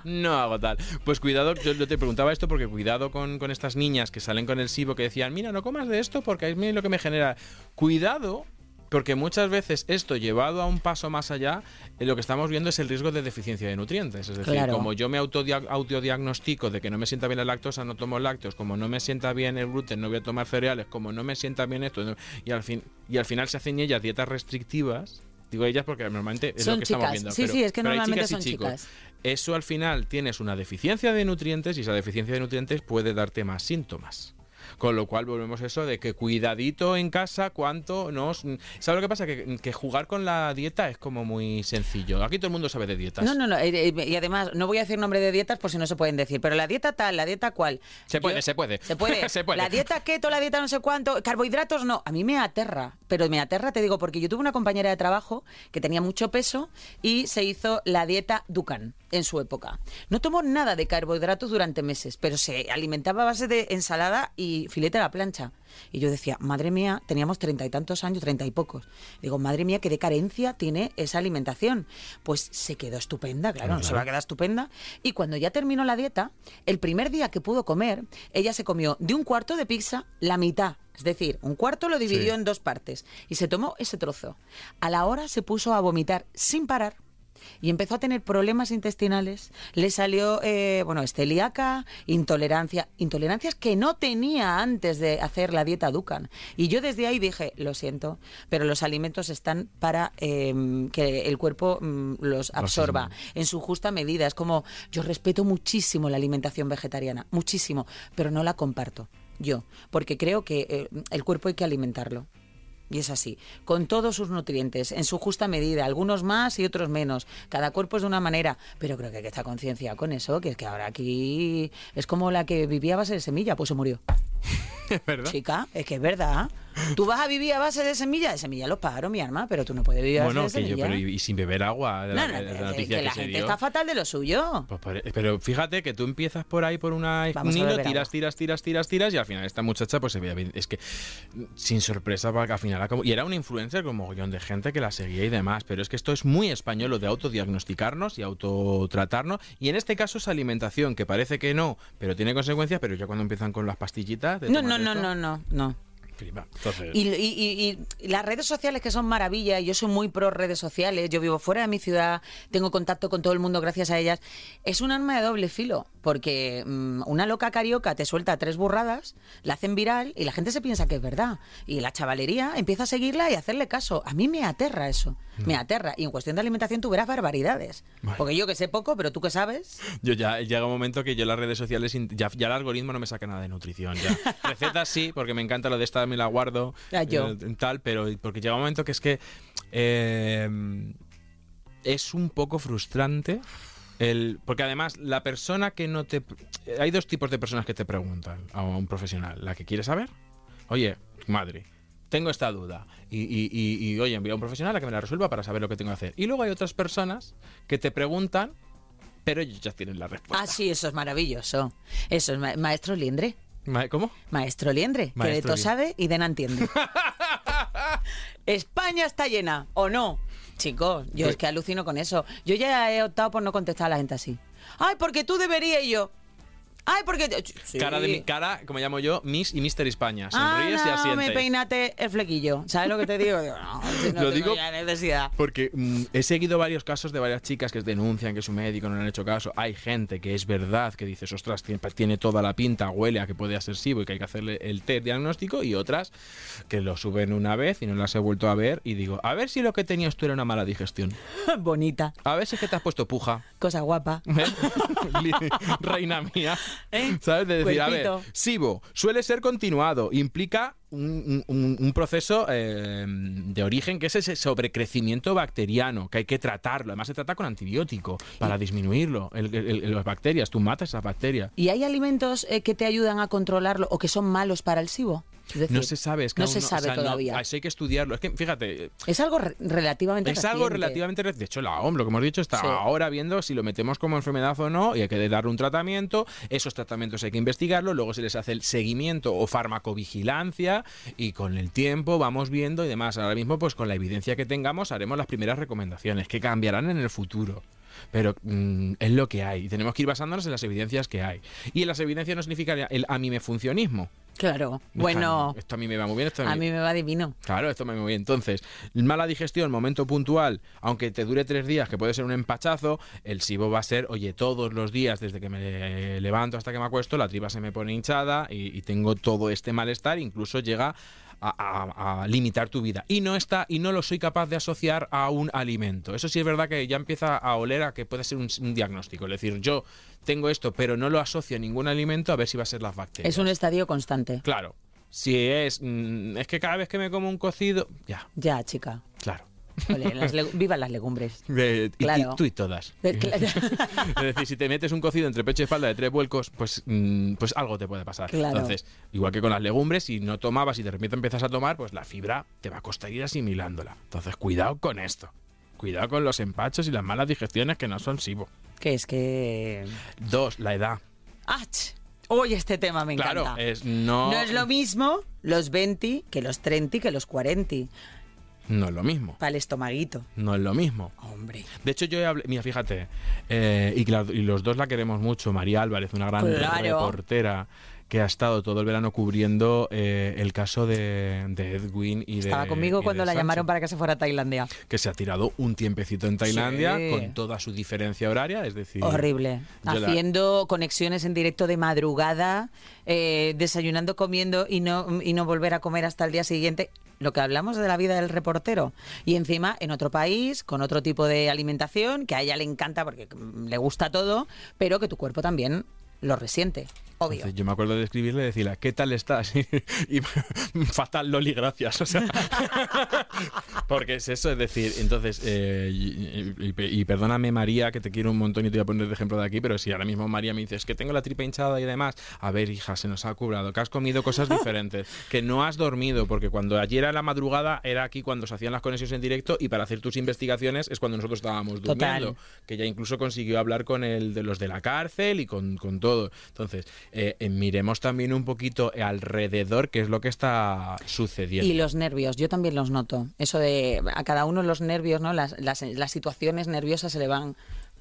no hago tal. Pues cuidado, yo, yo te preguntaba esto porque cuidado con, con estas niñas que salen con el SIBO que decían, mira, no comas de esto porque es lo que me genera. Cuidado. Porque muchas veces esto llevado a un paso más allá, eh, lo que estamos viendo es el riesgo de deficiencia de nutrientes. Es decir, Claro. como yo me autodia- autodiagnostico de que no me sienta bien la lactosa, no tomo lácteos, como no me sienta bien el gluten, no voy a tomar cereales, como no me sienta bien esto, no- y al, fin, y al final se hacen ellas dietas restrictivas. Digo ellas porque normalmente es Son lo que estamos chicas. viendo. Sí, pero- sí, es que normalmente chicas y son chicos. chicas. Eso al final tienes una deficiencia de nutrientes y esa deficiencia de nutrientes puede darte más síntomas. Con lo cual volvemos a eso de que cuidadito en casa cuánto nos... ¿Sabes lo que pasa? Que, que jugar con la dieta es como muy sencillo. Aquí todo el mundo sabe de dietas. No, no, no. eh, eh, Y además, no voy a decir nombre de dietas por si no se pueden decir, pero la dieta tal, la dieta cual. Se puede, se puede. Se puede. [laughs] Se puede. La dieta keto, la dieta no sé cuánto, carbohidratos no. A mí me aterra, pero me aterra, te digo, porque yo tuve una compañera de trabajo que tenía mucho peso y se hizo la dieta Dukan en su época. No tomó nada de carbohidratos durante meses, pero se alimentaba a base de ensalada y filete a la plancha. Y yo decía, madre mía, teníamos treinta y tantos años, treinta y pocos. Digo, madre mía, qué de carencia tiene esa alimentación. Pues se quedó estupenda, claro, no se va a quedar estupenda. Y cuando ya terminó la dieta, el primer día que pudo comer, ella se comió de un cuarto de pizza la mitad. Es decir, un cuarto lo dividió Sí. en dos partes y se tomó ese trozo. A la hora se puso a vomitar sin parar y empezó a tener problemas intestinales. Le salió, eh, bueno, celíaca, intolerancia, intolerancias que no tenía antes de hacer la dieta Dukan. Y yo desde ahí dije, lo siento, pero los alimentos están para eh, que el cuerpo mm, los absorba en su justa medida. Es como, yo respeto muchísimo la alimentación vegetariana, muchísimo, pero no la comparto yo, porque creo que eh, el cuerpo hay que alimentarlo. Y es así, con todos sus nutrientes, en su justa medida, algunos más y otros menos. Cada cuerpo es de una manera, pero creo que hay que estar conciencia con eso, que es que ahora aquí es como la que vivía a base de semilla, pues se murió. [laughs] Es verdad. Chica, es que es verdad. Tú vas a vivir a base de semilla, de semilla los paro, mi arma, pero tú no puedes vivir a Bueno, base de que yo, semilla. pero y, y sin beber agua. de no, la, no, de la que- la se gente dio. está fatal de lo suyo. Pues pero fíjate que tú empiezas por ahí por una Vamos beber tiras, tiras, tiras, tiras, tiras y al final esta muchacha pues se veía bien. Es que sin sorpresa porque al final acabó- y era una influencer con mogollón de gente que la seguía y demás, pero es que esto es muy español lo de autodiagnosticarnos y autotratarnos y en este caso es alimentación que parece que no, pero tiene consecuencias, pero ya cuando empiezan con las pastillitas de No, no, no, no, no. Entonces, Y, y- y- y las redes sociales que son maravilla, y yo soy muy pro redes sociales, yo vivo fuera de mi ciudad, tengo contacto con todo el mundo gracias a ellas, es un arma de doble filo, porque mm, una loca carioca te suelta tres burradas, la hacen viral y la gente se piensa que es verdad. Y la chavalería empieza a seguirla y a hacerle caso. A mí me aterra eso, me aterra. Y en cuestión de alimentación tú verás barbaridades. Porque yo que sé poco, pero tú que sabes. Yo ya llega un momento que yo las redes sociales ya, ya el algoritmo no me saca nada de nutrición. Ya. [laughs] Recetas sí, porque me encanta lo de esta, me la guardo. Yo. eh, tal, pero porque llega un momento que es que eh, es un poco frustrante. El, porque además la persona que no te... Hay dos tipos de personas que te preguntan a un profesional. La que quiere saber, oye, madre, tengo esta duda. Y, y, y, y, oye, envía a un profesional a que me la resuelva para saber lo que tengo que hacer. Y luego hay otras personas que te preguntan, pero ellos ya tienen la respuesta. Ah, sí, eso es maravilloso. Eso es ma- maestro Liendre. Ma- ¿Cómo? Maestro Liendre, que de todo sabe y de no entiende. [laughs] España está llena, ¿o no? Chicos, yo Pues- es que alucino con eso. Yo ya he optado por no contestar a la gente así. Ay, porque tú deberías y yo. Ay, porque... Sí. Cara, de, mi- cara, como llamo yo, Miss y Mister España. Ah, Sonríes y no, asientes. me peínate el flequillo. ¿Sabes lo que te digo? Digo, No, si no Lo digo ya necesidad. Porque mm, he seguido varios casos de varias chicas que denuncian que su médico no le han hecho caso. Hay gente que es verdad que dices, ostras, tiene, tiene toda la pinta, huele a que puede ser SIBO y que hay que hacerle el test diagnóstico. Y otras que lo suben una vez y no las he vuelto a ver. Y digo, a ver si lo que tenías tú era una mala digestión. [laughs] Bonita. A ver si es que te has puesto puja. Cosa guapa. ¿Eh? [laughs] Reina mía. ¿Eh? ¿Sabes? De decir, a ver. SIBO suele ser continuado, implica un, un- un proceso eh, de origen que es ese sobrecrecimiento bacteriano, que hay que tratarlo. Además, se trata con antibiótico para disminuirlo, el- el- el- las bacterias. Tú matas esas bacterias. ¿Y hay alimentos eh, que te ayudan a controlarlo o que son malos para el SIBO? Es decir, No se sabe, es que no se sabe o sea, no- todavía. eso hay que estudiarlo. Es que, fíjate, Es algo re- relativamente Es algo relativamente reciente. De hecho, la OMS, lo que hemos dicho, está Sí. ahora viendo si lo metemos como enfermedad o no y hay que darle un tratamiento. Esos tratamientos hay que investigarlo, luego se les hace el seguimiento o farmacovigilancia y con el tiempo vamos viendo y demás. Ahora mismo, pues con la evidencia que tengamos, haremos las primeras recomendaciones que cambiarán en el futuro. Pero mm, es lo que hay y tenemos que ir basándonos en las evidencias que hay. Y en las evidencias no significa el a mí me funcionismo. Claro. Bueno, Esto a mí me va muy bien, esto a mí me va divino. Claro, esto me muy bien. Entonces, mala digestión, momento puntual, aunque te dure tres días, que puede ser un empachazo, el SIBO va a ser, oye, todos los días, desde que me levanto hasta que me acuesto, la tripa se me pone hinchada y, y tengo todo este malestar, incluso llega a, a- a limitar tu vida. Y no está, y no lo soy capaz de asociar a un alimento. Eso sí es verdad que ya empieza a oler a que puede ser un, un diagnóstico. Es decir, yo tengo esto, pero no lo asocio a ningún alimento, a ver si va a ser las bacterias. Es un estadio constante. Claro. Si es. mm, es que cada vez que me como un cocido. Ya, Ya, chica. claro. Ole, las viva las legumbres. Eh, y- y Claro. tú y todas. Eh, claro. [laughs] es [laughs] decir, si te metes un cocido entre pecho y espalda de tres vuelcos, pues, mm, pues algo te puede pasar. Claro. Entonces, igual que con las legumbres, si no tomabas y de repente empiezas a tomar, pues la fibra te va a costar ir asimilándola. Entonces, cuidado con esto. Cuidado con los empachos y las malas digestiones que no son SIBO. Que es que... Dos, la edad. ¡Ach! Hoy este tema me encanta. Claro, es no. No es lo mismo los 20 que los 30 que los 40. No es lo mismo. Para el estomaguito. No es lo mismo. Hombre. De hecho, yo he hablado, mira, fíjate, eh, y, claro, y los dos la queremos mucho. María Álvarez, una gran Claro. reportera que ha estado todo el verano cubriendo eh, el caso de, de Edwin y de. Estaba conmigo cuando la Sancho, llamaron para que se fuera a Tailandia. Que se ha tirado un tiempecito en Tailandia Sí. con toda su diferencia horaria, es decir. Horrible. la- Haciendo conexiones en directo de madrugada, eh, desayunando, comiendo y no, y no volver a comer hasta el día siguiente. Lo que hablamos de la vida del reportero. Y encima en otro país, con otro tipo de alimentación, que a ella le encanta porque mm, le gusta todo, pero que tu cuerpo también lo resiente. Obvio. Entonces, yo me acuerdo de escribirle y decirle, ¿qué tal estás? [laughs] y [laughs] fatal, Loli, gracias. O sea, [laughs] porque es eso, es decir, entonces, eh, y, y- y perdóname María, que te quiero un montón y te voy a poner de ejemplo de aquí, pero si ahora mismo María me dice, es que tengo la tripa hinchada y demás, a ver, hija, se nos ha curado, que has comido cosas diferentes, que no has dormido, porque cuando ayer era la madrugada era aquí cuando se hacían las conexiones en directo y para hacer tus investigaciones es cuando nosotros estábamos Total. durmiendo que ya incluso consiguió hablar con el de los de la cárcel y con, con todo. Entonces, eh, eh, miremos también un poquito alrededor qué es lo que está sucediendo. Y los nervios, yo también los noto. Eso de a cada uno los nervios, ¿no? Las, las, las situaciones nerviosas se le van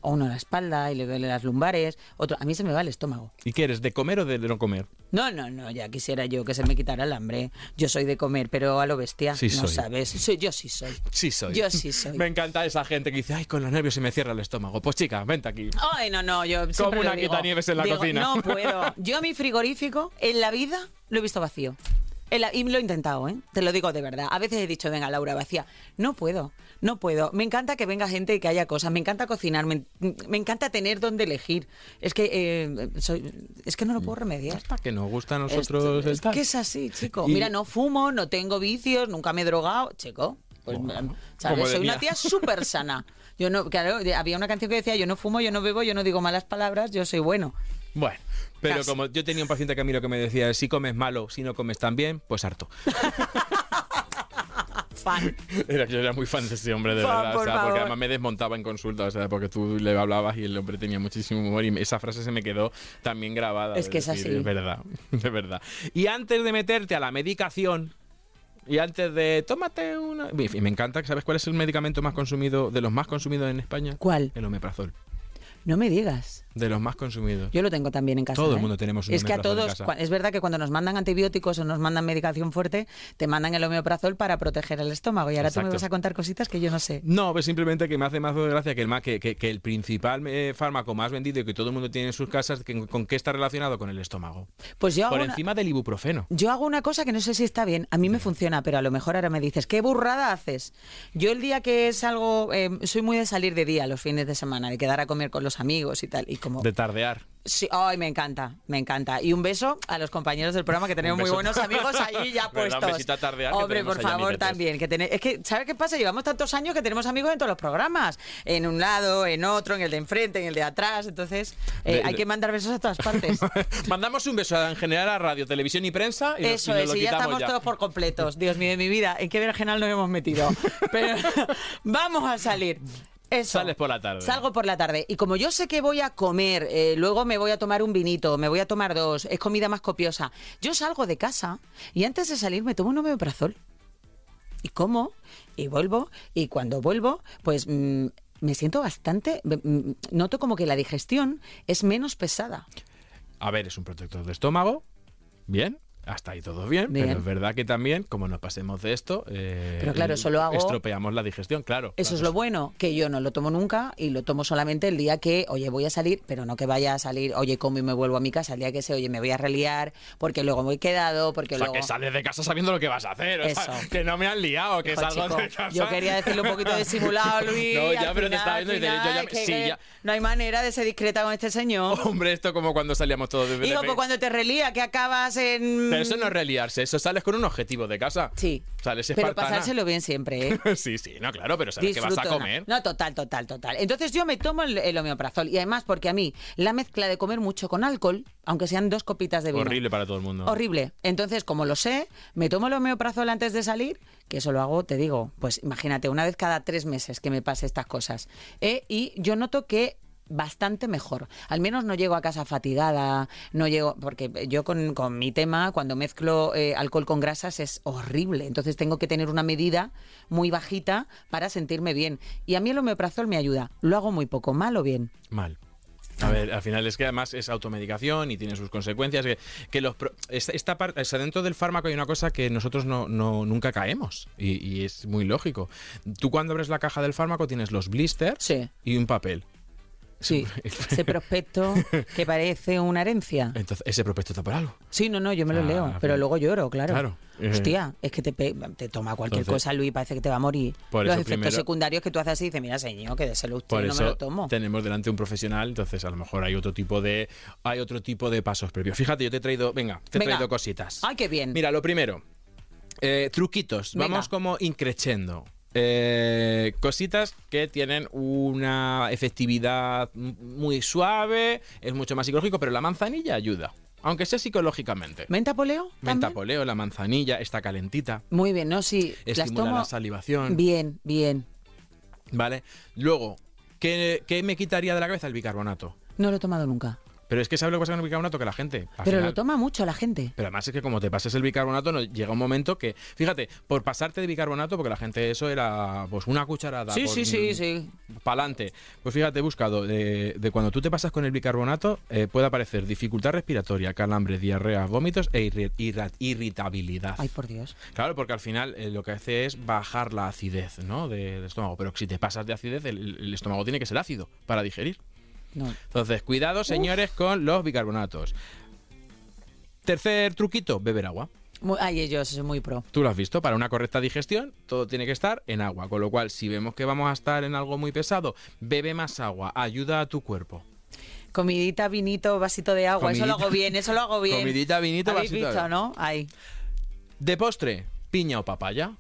a uno la espalda y le duele las lumbares, otro a mí se me va el estómago. ¿Y qué eres, de comer o de no comer? No, no, no, ya quisiera yo que se me quitara el hambre. Yo soy de comer, pero a lo bestia, Sí no soy. sabes. Soy, yo sí soy. Sí soy. Yo sí soy. [laughs] Me encanta esa gente que dice, ay, con los nervios se me cierra el estómago. Pues chica, vente aquí. Ay, no, no, yo siempre una quitanieves en la Digo, cocina. No puedo. [laughs] Yo mi frigorífico en la vida lo he visto vacío. En la- y lo he intentado, ¿eh? Te lo digo de verdad. A veces he dicho, venga, Laura, vacía. No puedo, no puedo. Me encanta que venga gente y que haya cosas. Me encanta cocinar. Me, me encanta tener dónde elegir. Es que eh, soy, es que no lo puedo remediar. Hasta que nos gusta a nosotros el es tal. que es así, chico. Y- Mira, no fumo, no tengo vicios, nunca me he drogado, chico. Pues, ¿sabes? como Soy una tía súper sana. Yo no, claro, había una canción que decía, yo no fumo, yo no bebo, yo no digo malas palabras, yo soy bueno. Bueno, pero Casi. como yo tenía un paciente que a mí lo que me decía es, si comes malo, si no comes tan bien, pues harto. [laughs] Fan. Era, yo era muy fan de ese hombre, de verdad. O sea, porque además me desmontaba en consulta, o sea, porque tú le hablabas y el hombre tenía muchísimo humor y esa frase se me quedó también grabada. Es que es decir, así. Es verdad, [laughs] de verdad. Y antes de meterte a la medicación, y antes de tómate una... Y me encanta, ¿sabes cuál es el medicamento más consumido, de los más consumidos en España? ¿Cuál? El omeprazol. No me digas. De los más consumidos. Yo lo tengo también en casa. Todo el ¿eh? mundo tenemos un Es que a todos, es verdad que cuando nos mandan antibióticos o nos mandan medicación fuerte, te mandan el homeoprazol para proteger el estómago. Y ahora tú me Exacto. vas a contar cositas que yo no sé. No, pues simplemente que me hace más de gracia que el, ma- que, que- que el principal eh, fármaco más vendido y que todo el mundo tiene en sus casas, que- ¿con qué está relacionado? Con el estómago. Pues yo Por una, encima del ibuprofeno. yo hago una cosa que no sé si está bien. A mí me funciona, pero a lo mejor ahora me dices, ¿qué burrada haces? Yo el día que es algo, eh, soy muy de salir de día los fines de semana, de quedar a comer con los amigos y tal. Y como De tardear. Sí, ay, me encanta, me encanta. Y un beso a los compañeros del programa que tenemos Un muy buenos amigos allí ya. [laughs] Un puestos. besito a tardear Hombre, por favor, también. Que tené- es que, ¿sabes qué pasa? Llevamos tantos años que tenemos amigos en todos los programas. En un lado, en otro, en el de enfrente, en el de atrás. Entonces, eh, De- hay de- que mandar besos a todas partes. [laughs] Mandamos un beso a- en general a radio, televisión y prensa. Y nos- Eso y nos es, y ya estamos ya. todos por completos. Dios mío de mi vida, ¿en qué vergenal nos hemos metido? [laughs] Pero vamos a salir. Eso. Sales por la tarde. Salgo por la tarde. Y como yo sé que voy a comer, eh, luego me voy a tomar un vinito, me voy a tomar dos, es comida más copiosa. Yo salgo de casa y antes de salir me tomo un homeoprazol. Y como, y vuelvo, y cuando vuelvo, pues mm, me siento bastante. mm, Noto como que la digestión es menos pesada. A ver, es un protector de estómago. Bien. Hasta ahí todo bien, Bien. pero es verdad que también, como nos pasemos de esto, eh, Pero claro, solo hago- estropeamos la digestión, claro. Eso es lo bueno, que yo no lo tomo nunca y lo tomo solamente el día que, oye, voy a salir, pero no que vaya a salir, oye, como y me vuelvo a mi casa, el día que sé, oye, me voy a reliar, porque luego me he quedado, porque O sea, luego... que sales de casa sabiendo lo que vas a hacer. o sea, Eso. que no me han liado, que Hijo, salgo chico, de casa. Yo quería decirle un poquito disimulado, [laughs] Luis. No, ya, pero te estaba viendo y te- yo ya- que- sí, ya. No hay manera de ser discreta con este señor. [laughs] Hombre, esto como cuando salíamos todos de Digo, pues cuando te relía, que acabas en... Pero eso no es reliarse, eso sales con un objetivo de casa. Sí. Sales Pero pasárselo bien siempre, ¿eh? [laughs] sí, sí, no, claro, pero sabes que vas a comer. No, no, total, total, total. Entonces yo me tomo el, el homeoprazol y además porque a mí la mezcla de comer mucho con alcohol, aunque sean dos copitas de vino. Horrible para todo el mundo. Horrible. Entonces, como lo sé, me tomo el homeoprazol antes de salir, que eso lo hago, te digo, pues imagínate, una vez cada tres meses que me pase estas cosas. ¿eh? Y yo noto que bastante mejor. Al menos no llego a casa fatigada, no llego, porque yo con, con mi tema, cuando mezclo eh, alcohol con grasas es horrible. Entonces tengo que tener una medida muy bajita para sentirme bien. Y a mí el homeoprazol me ayuda. Lo hago muy poco, mal o bien. Mal. A ver, al final es que además es automedicación y tiene sus consecuencias. Que, que los pro- esta, esta parte, o sea, dentro del fármaco hay una cosa que nosotros no, no- nunca caemos y, y es muy lógico. Tú cuando abres la caja del fármaco tienes los blisters Sí. y un papel. Sí, [laughs] ese prospecto que parece una herencia. Entonces, ese prospecto está por algo. Sí, no, no, yo me lo Ah, leo, pero bien. luego lloro, claro. Claro. Eh. Hostia, es que te, te toma cualquier Entonces- cosa, Luis, parece que te va a morir. Por Los efectos primero- secundarios que tú haces así, dices, mira, señor, que déselo usted, Por no eso me lo tomo. tenemos delante un profesional, entonces a lo mejor hay otro tipo de hay otro tipo de pasos previos. Fíjate, yo te he traído, venga, te he Venga. traído cositas. Ay, qué bien. Mira, lo primero, eh, truquitos. Venga. Vamos como increchendo. Eh, cositas que tienen una efectividad muy suave, es mucho más psicológico, pero la manzanilla ayuda, aunque sea psicológicamente. ¿Menta poleo? Menta poleo, la manzanilla, está calentita, Muy bien, no, sí. las estimula tomo la salivación, bien, bien. ¿vale? Luego, ¿qué, qué me quitaría de la cabeza el bicarbonato? No lo he tomado nunca. Pero es que ¿sabes lo que pasa con el bicarbonato? Que la gente... Pero final- lo toma mucho la gente. Pero además es que como te pases el bicarbonato, no, llega un momento que, fíjate, por pasarte de bicarbonato, porque la gente eso era pues una cucharada. Sí, por- sí, sí, sí. Pa'lante. Pues fíjate, he buscado de, de cuando tú te pasas con el bicarbonato, eh, puede aparecer dificultad respiratoria, calambre, diarrea, vómitos e irri- irritabilidad. Ay, por Dios. Claro, porque al final eh, lo que hace es bajar la acidez ¿no? de- del estómago. Pero si te pasas de acidez, el, el estómago tiene que ser ácido para digerir. No. Entonces, cuidado, señores, con los bicarbonatos. Tercer truquito, beber agua. Ay, ellos son muy pro. Tú lo has visto, para una correcta digestión todo tiene que estar en agua, con lo cual si vemos que vamos a estar en algo muy pesado, bebe más agua, ayuda a tu cuerpo. Comidita, vinito, vasito de agua, eso lo hago bien, eso lo hago bien. Comidita, vinito, ¿Habéis vasito de visto, agua. no? Ahí, De postre, piña o papaya.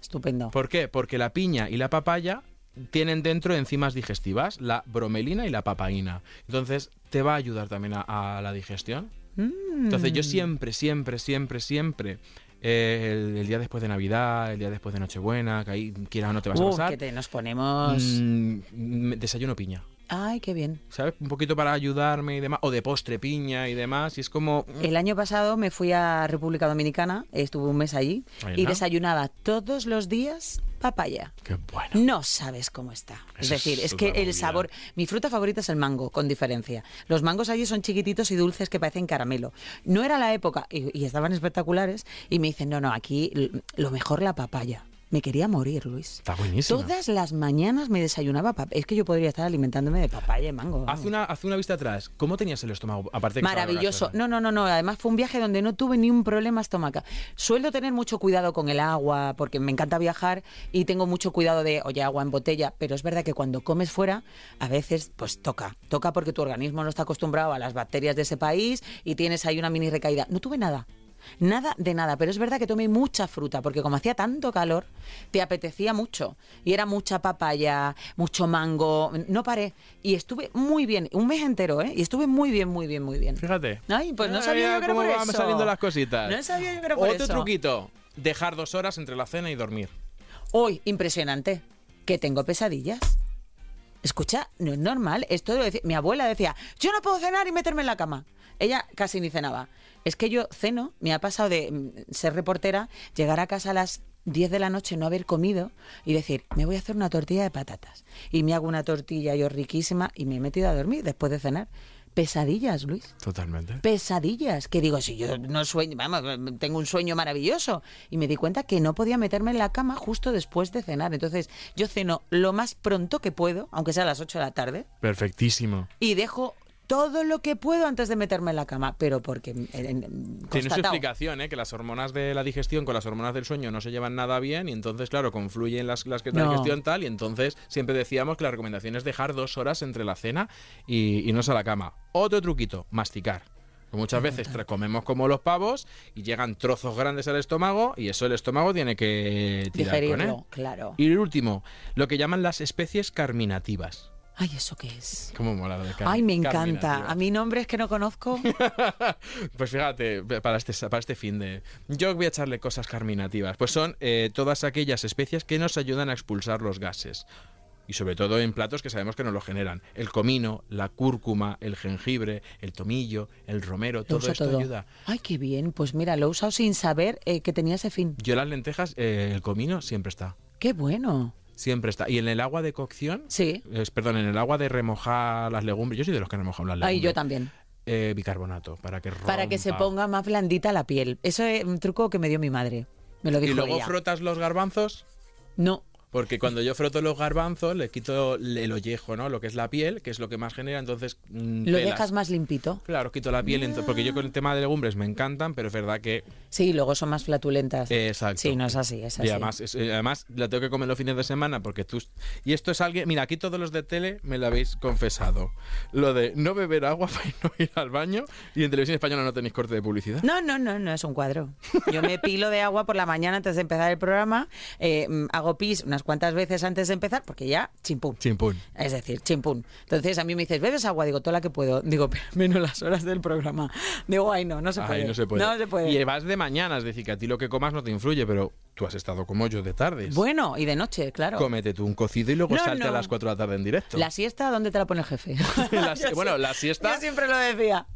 estupendo. ¿Por qué? Porque la piña y la papaya tienen dentro enzimas digestivas, la bromelina y la papaína. Entonces, te va a ayudar también a, a la digestión. Mm. Entonces, yo siempre, siempre, siempre, siempre, eh, el, el día después de Navidad, el día después de Nochebuena, que ahí quieras o no te vas a Uh, pasar, que te nos ponemos... mm, desayuno piña. Ay, qué bien. ¿sabes? Un poquito para ayudarme y demás, o de postre piña y demás, y es como... mm, El año pasado me fui a República Dominicana, estuve un mes allí Ahí y está. desayunaba todos los días papaya. Qué bueno. No sabes cómo está. Es Eso decir, es que el movida. sabor. Mi fruta favorita es el mango, con diferencia. Los mangos allí son chiquititos y dulces que parecen caramelo. No era la época y, y estaban espectaculares. Y me dicen, no, no, aquí lo mejor la papaya. Me quería morir, Luis. Está buenísimo. Todas las mañanas me desayunaba. Es que yo podría estar alimentándome de papaya y mango. Haz una, haz una vista atrás. ¿Cómo tenías el estómago? Aparte Maravilloso. No, no, no, no. Además fue un viaje donde no tuve ni un problema estomacal. Suelo tener mucho cuidado con el agua porque me encanta viajar y tengo mucho cuidado de, oye, agua en botella. Pero es verdad que cuando comes fuera, a veces, pues toca. Toca porque tu organismo no está acostumbrado a las bacterias de ese país y tienes ahí una mini recaída. No tuve nada. Nada de nada, pero es verdad que tomé mucha fruta, porque como hacía tanto calor, te apetecía mucho. Y era mucha papaya, mucho mango, no paré. Y estuve muy bien, un mes entero, ¿eh? Y estuve muy bien, muy bien, muy bien. Fíjate. Ay, pues no sabía yo que era cómo por van eso. saliendo las cositas. No sabía yo que era por Otro eso. truquito. Dejar dos horas entre la cena y dormir. Hoy, impresionante, que tengo pesadillas. Escucha, no es normal. Esto lo decía- mi abuela decía, yo no puedo cenar y meterme en la cama. Ella casi ni cenaba. Es que yo ceno, me ha pasado de mm, ser reportera, llegar a casa a las 10 de la noche, no haber comido y decir, me voy a hacer una tortilla de patatas. Y me hago una tortilla yo riquísima y me he metido a dormir después de cenar. Pesadillas, Luis. Totalmente. pesadillas, que digo, si yo no sueño, vamos, tengo un sueño maravilloso. Y me di cuenta que no podía meterme en la cama justo después de cenar. Entonces, yo ceno lo más pronto que puedo, aunque sea a las 8 de la tarde, Perfectísimo. y dejo todo lo que puedo antes de meterme en la cama, pero porque en- en- Tiene su explicación, ¿eh? que las hormonas de la digestión con las hormonas del sueño no se llevan nada bien y entonces, claro, confluyen las, las que la No. digestión tal y entonces siempre decíamos que la recomendación es dejar dos horas entre la cena y, y no a la cama. Otro truquito, masticar. Que Muchas veces comemos como los pavos y llegan trozos grandes al estómago y eso el estómago tiene que tirar con Digerirlo, él. claro. Y el último, lo que llaman las especies carminativas. Ay, ¿eso qué es? ¿Cómo mola lo de car- Ay, me encanta. A mí nombres que no conozco. [laughs] Pues fíjate, para este, para este fin de... Yo voy a echarle cosas carminativas. Pues son eh, todas aquellas especies que nos ayudan a expulsar los gases. Y sobre todo en platos que sabemos que nos lo generan. El comino, la cúrcuma, el jengibre, el tomillo, el romero, Lo todo esto todo. ayuda. Ay, qué bien. Pues mira, lo he usado sin saber eh, que tenía ese fin. Yo las lentejas, eh, el comino siempre está. Qué bueno. Siempre está. Y en el agua de cocción, Sí. es- perdón, en el agua de remojar las legumbres, yo soy de los que remojan las legumbres. Ay, yo también. Eh, bicarbonato, para que Para que se rompa. ponga más blandita la piel. Eso es un truco que me dio mi madre. Me lo dijo Y luego ella. frotas los garbanzos No. Porque cuando yo froto los garbanzos, le quito el ollejo, ¿no? Lo que es la piel, que es lo que más genera, entonces... mm, Lo dejas más limpito. Claro, quito la piel, porque yo con el tema de legumbres me encantan, pero es verdad que... Sí, luego son más flatulentas. exacto. Sí, no es así, es así. Y además, es- eh, además la tengo que comer los fines de semana porque tú... Y esto es alguien... Mira, aquí todos los de tele me lo habéis confesado. Lo de no beber agua [laughs] para no ir al baño y en televisión española no tenéis corte de publicidad. No, no, no, no es un cuadro. Yo me pilo de agua por la mañana antes de empezar el programa, eh, hago pis unas cuantas veces antes de empezar, porque ya, chimpum. Chimpún. Es decir, chimpum. Entonces a mí me dices, ¿bebes agua? Digo, toda la que puedo. Digo, pero menos las horas del programa. Digo, ay, no, no se puede. Ay, no se puede. No se puede. Y vas de mañana, es decir, que a ti lo que comas no te influye, pero tú has estado como yo de tardes. Bueno, y de noche, claro. Cómete tú un cocido y luego No, salte a las 4 de la tarde en directo. ¿La siesta dónde te la pone el jefe? [laughs] [laughs] La- bueno, sí- la siesta Yo siempre lo decía.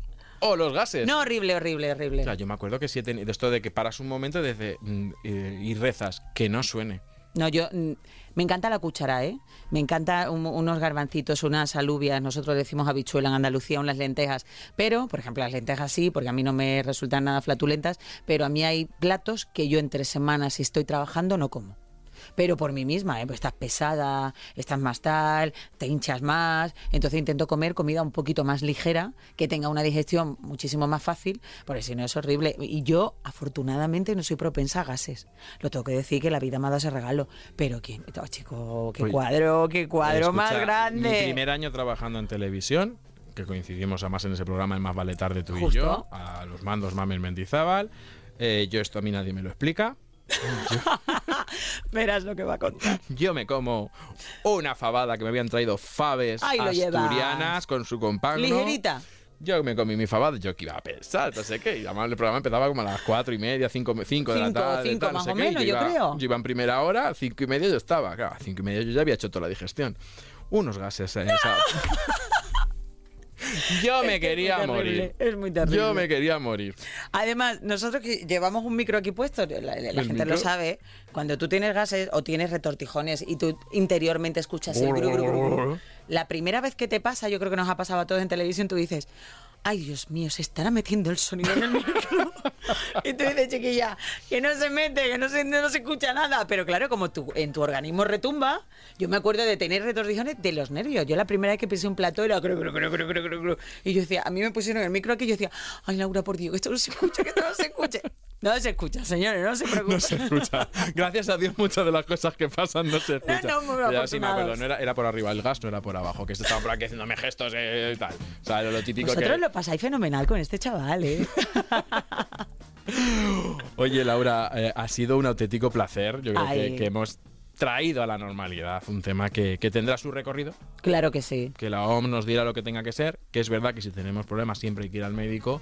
o los gases. No, horrible, horrible, horrible. O sea, yo me acuerdo que si he tenido esto de que paras un momento desde, mm, eh, y rezas, que no suene. No, yo mm, me encanta la cuchara, ¿eh? Me encanta un- unos garbancitos, unas alubias, nosotros decimos habichuela en Andalucía, unas lentejas. Pero, por ejemplo, las lentejas sí, porque a mí no me resultan nada flatulentas, pero a mí hay platos que yo entre semanas, si estoy trabajando, no como. Pero por mí misma, ¿eh? Pues estás pesada, estás más tal, te hinchas más. Entonces intento comer comida un poquito más ligera, que tenga una digestión muchísimo más fácil, porque si no es horrible. Y yo, afortunadamente, no soy propensa a gases. Lo tengo que decir que la vida me ha dado ese regalo. Pero, ¿quién? Oh, chico, qué cuadro, qué cuadro más grande. Mi primer año trabajando en televisión, que coincidimos además en ese programa en Más Vale Tarde tú y yo, a los mandos Mames Mendizábal. Eh, yo esto a mí nadie me lo explica. [laughs] Verás lo que va a contar. Yo me como una fabada que me habían traído faves Ahí asturianas con su compagno. Ligerita. Yo me comí mi fabada, yo que iba a pensar, no sé qué. Y además el programa empezaba como a las cuatro y media, cinco, cinco de la tarde. cinco tal, no más sé o qué, menos, yo iba- creo. Yo iba en primera hora, cinco y media yo estaba. Claro, a cinco y media yo ya había hecho toda la digestión. unos gases. en esa- [laughs] Yo me quería morir. es muy terrible. Yo me quería morir. Además, nosotros que llevamos un micro aquí puesto, la, la- la ¿El gente micro? lo sabe, cuando tú tienes gases o tienes retortijones y tú interiormente escuchas el gru, gru, la primera vez que te pasa, yo creo que nos ha pasado a todos en televisión, tú dices, ay Dios mío, se estará metiendo el sonido en el micro. [laughs] y tú dices, chiquilla, que no se mete, que no se, no se escucha nada. Pero claro, como tu, en tu organismo retumba, yo me acuerdo de tener retortijones de los nervios. Yo la primera vez que pisé un plató era gru. Y yo decía, a mí me pusieron el micro aquí y yo decía, ay Laura, por Dios, que esto no se escucha, que esto no se escuche. No se escucha, señores, no se preocupen. [laughs] No se escucha. Gracias a Dios, muchas de las cosas que pasan no se escuchan. no, muy Ya sí me acuerdo, afortunados. no era, era por arriba el gas, no era por abajo, que se estaban por aquí haciéndome gestos eh, y tal. O sea, lo, lo típico Vosotros que... lo pasáis fenomenal con este chaval, ¿eh? [laughs] Oye, Laura, eh, ha sido un auténtico placer. Yo creo que hemos traído a la normalidad un tema que, que tendrá su recorrido, claro que sí. que la OMS nos dirá lo que tenga que ser, que es verdad que si tenemos problemas siempre hay que ir al médico,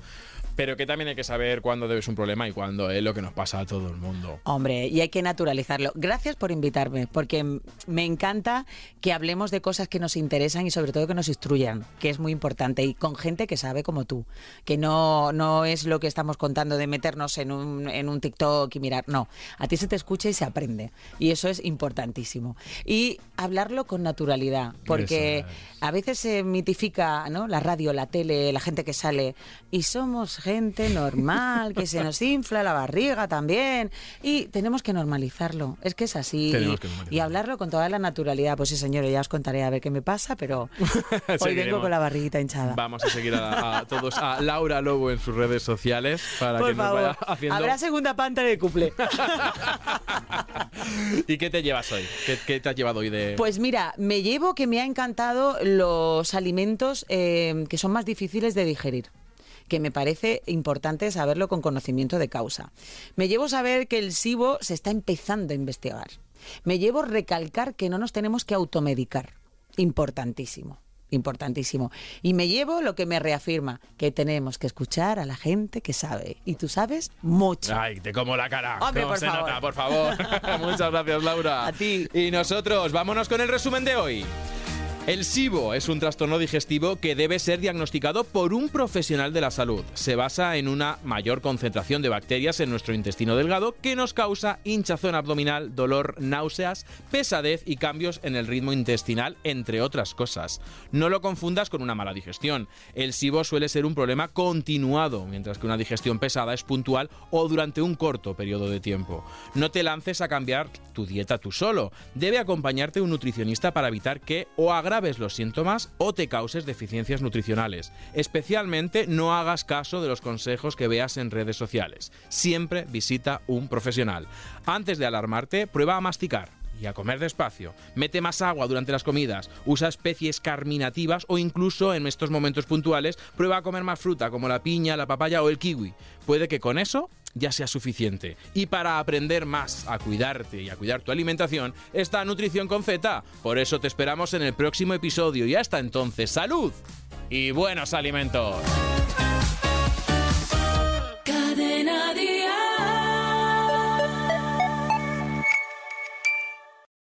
pero que también hay que saber cuándo debes un problema y cuándo es lo que nos pasa a todo el mundo. Hombre, y hay que naturalizarlo. Gracias por invitarme, porque me encanta que hablemos de cosas que nos interesan y sobre todo que nos instruyan, que es muy importante, y con gente que sabe como tú, que no, no es lo que estamos contando de meternos en un, en un TikTok y mirar, no, a ti se te escucha y se aprende, y eso es importantísimo. Y hablarlo con naturalidad, porque a veces se mitifica ¿no? la radio, la tele, la gente que sale, y somos gente normal, que se nos infla la barriga también, y tenemos que normalizarlo. Es que es así. Y, que y hablarlo con toda la naturalidad. Pues sí, señores, ya os contaré a ver qué me pasa, pero [laughs] hoy vengo con la barriguita hinchada. Vamos a seguir a, a todos, a Laura Lobo en sus redes sociales para Por que nos favor, vaya haciendo. habrá segunda panta de cuple. [laughs] ¿Y qué te llevas hoy? ¿Qué, qué te has llevado hoy de.? Pues mira, me llevo que me ha encantado los alimentos eh, que son más difíciles de digerir que me parece importante saberlo con conocimiento de causa. Me llevo saber que el SIBO se está empezando a investigar. Me llevo recalcar que no nos tenemos que automedicar. Importantísimo. Importantísimo. Y me llevo lo que me reafirma, que tenemos que escuchar a la gente que sabe. Y tú sabes mucho. Ay, te como la cara. Hombre, ¿Cómo por se favor. nota, por favor? [laughs] Muchas gracias, Laura. A ti. Y nosotros, vámonos con el resumen de hoy. El SIBO es un trastorno digestivo que debe ser diagnosticado por un profesional de la salud. Se basa en una mayor concentración de bacterias en nuestro intestino delgado que nos causa hinchazón abdominal, dolor, náuseas, pesadez y cambios en el ritmo intestinal, entre otras cosas. No lo confundas con una mala digestión. El SIBO suele ser un problema continuado, mientras que una digestión pesada es puntual o durante un corto periodo de tiempo. No te lances a cambiar tu dieta tú solo. Debe acompañarte un nutricionista para evitar que o agraves los síntomas o te causes deficiencias nutricionales. Especialmente no hagas caso de los consejos que veas en redes sociales. Siempre visita un profesional. Antes de alarmarte, prueba a masticar y a comer despacio. Mete más agua durante las comidas, usa especies carminativas o incluso en estos momentos puntuales prueba a comer más fruta como la piña, la papaya o el kiwi. Puede que con eso ya sea suficiente. Y para aprender más a cuidarte y a cuidar tu alimentación, está Nutrición con Z. Por eso te esperamos en el próximo episodio y hasta entonces, salud y buenos alimentos.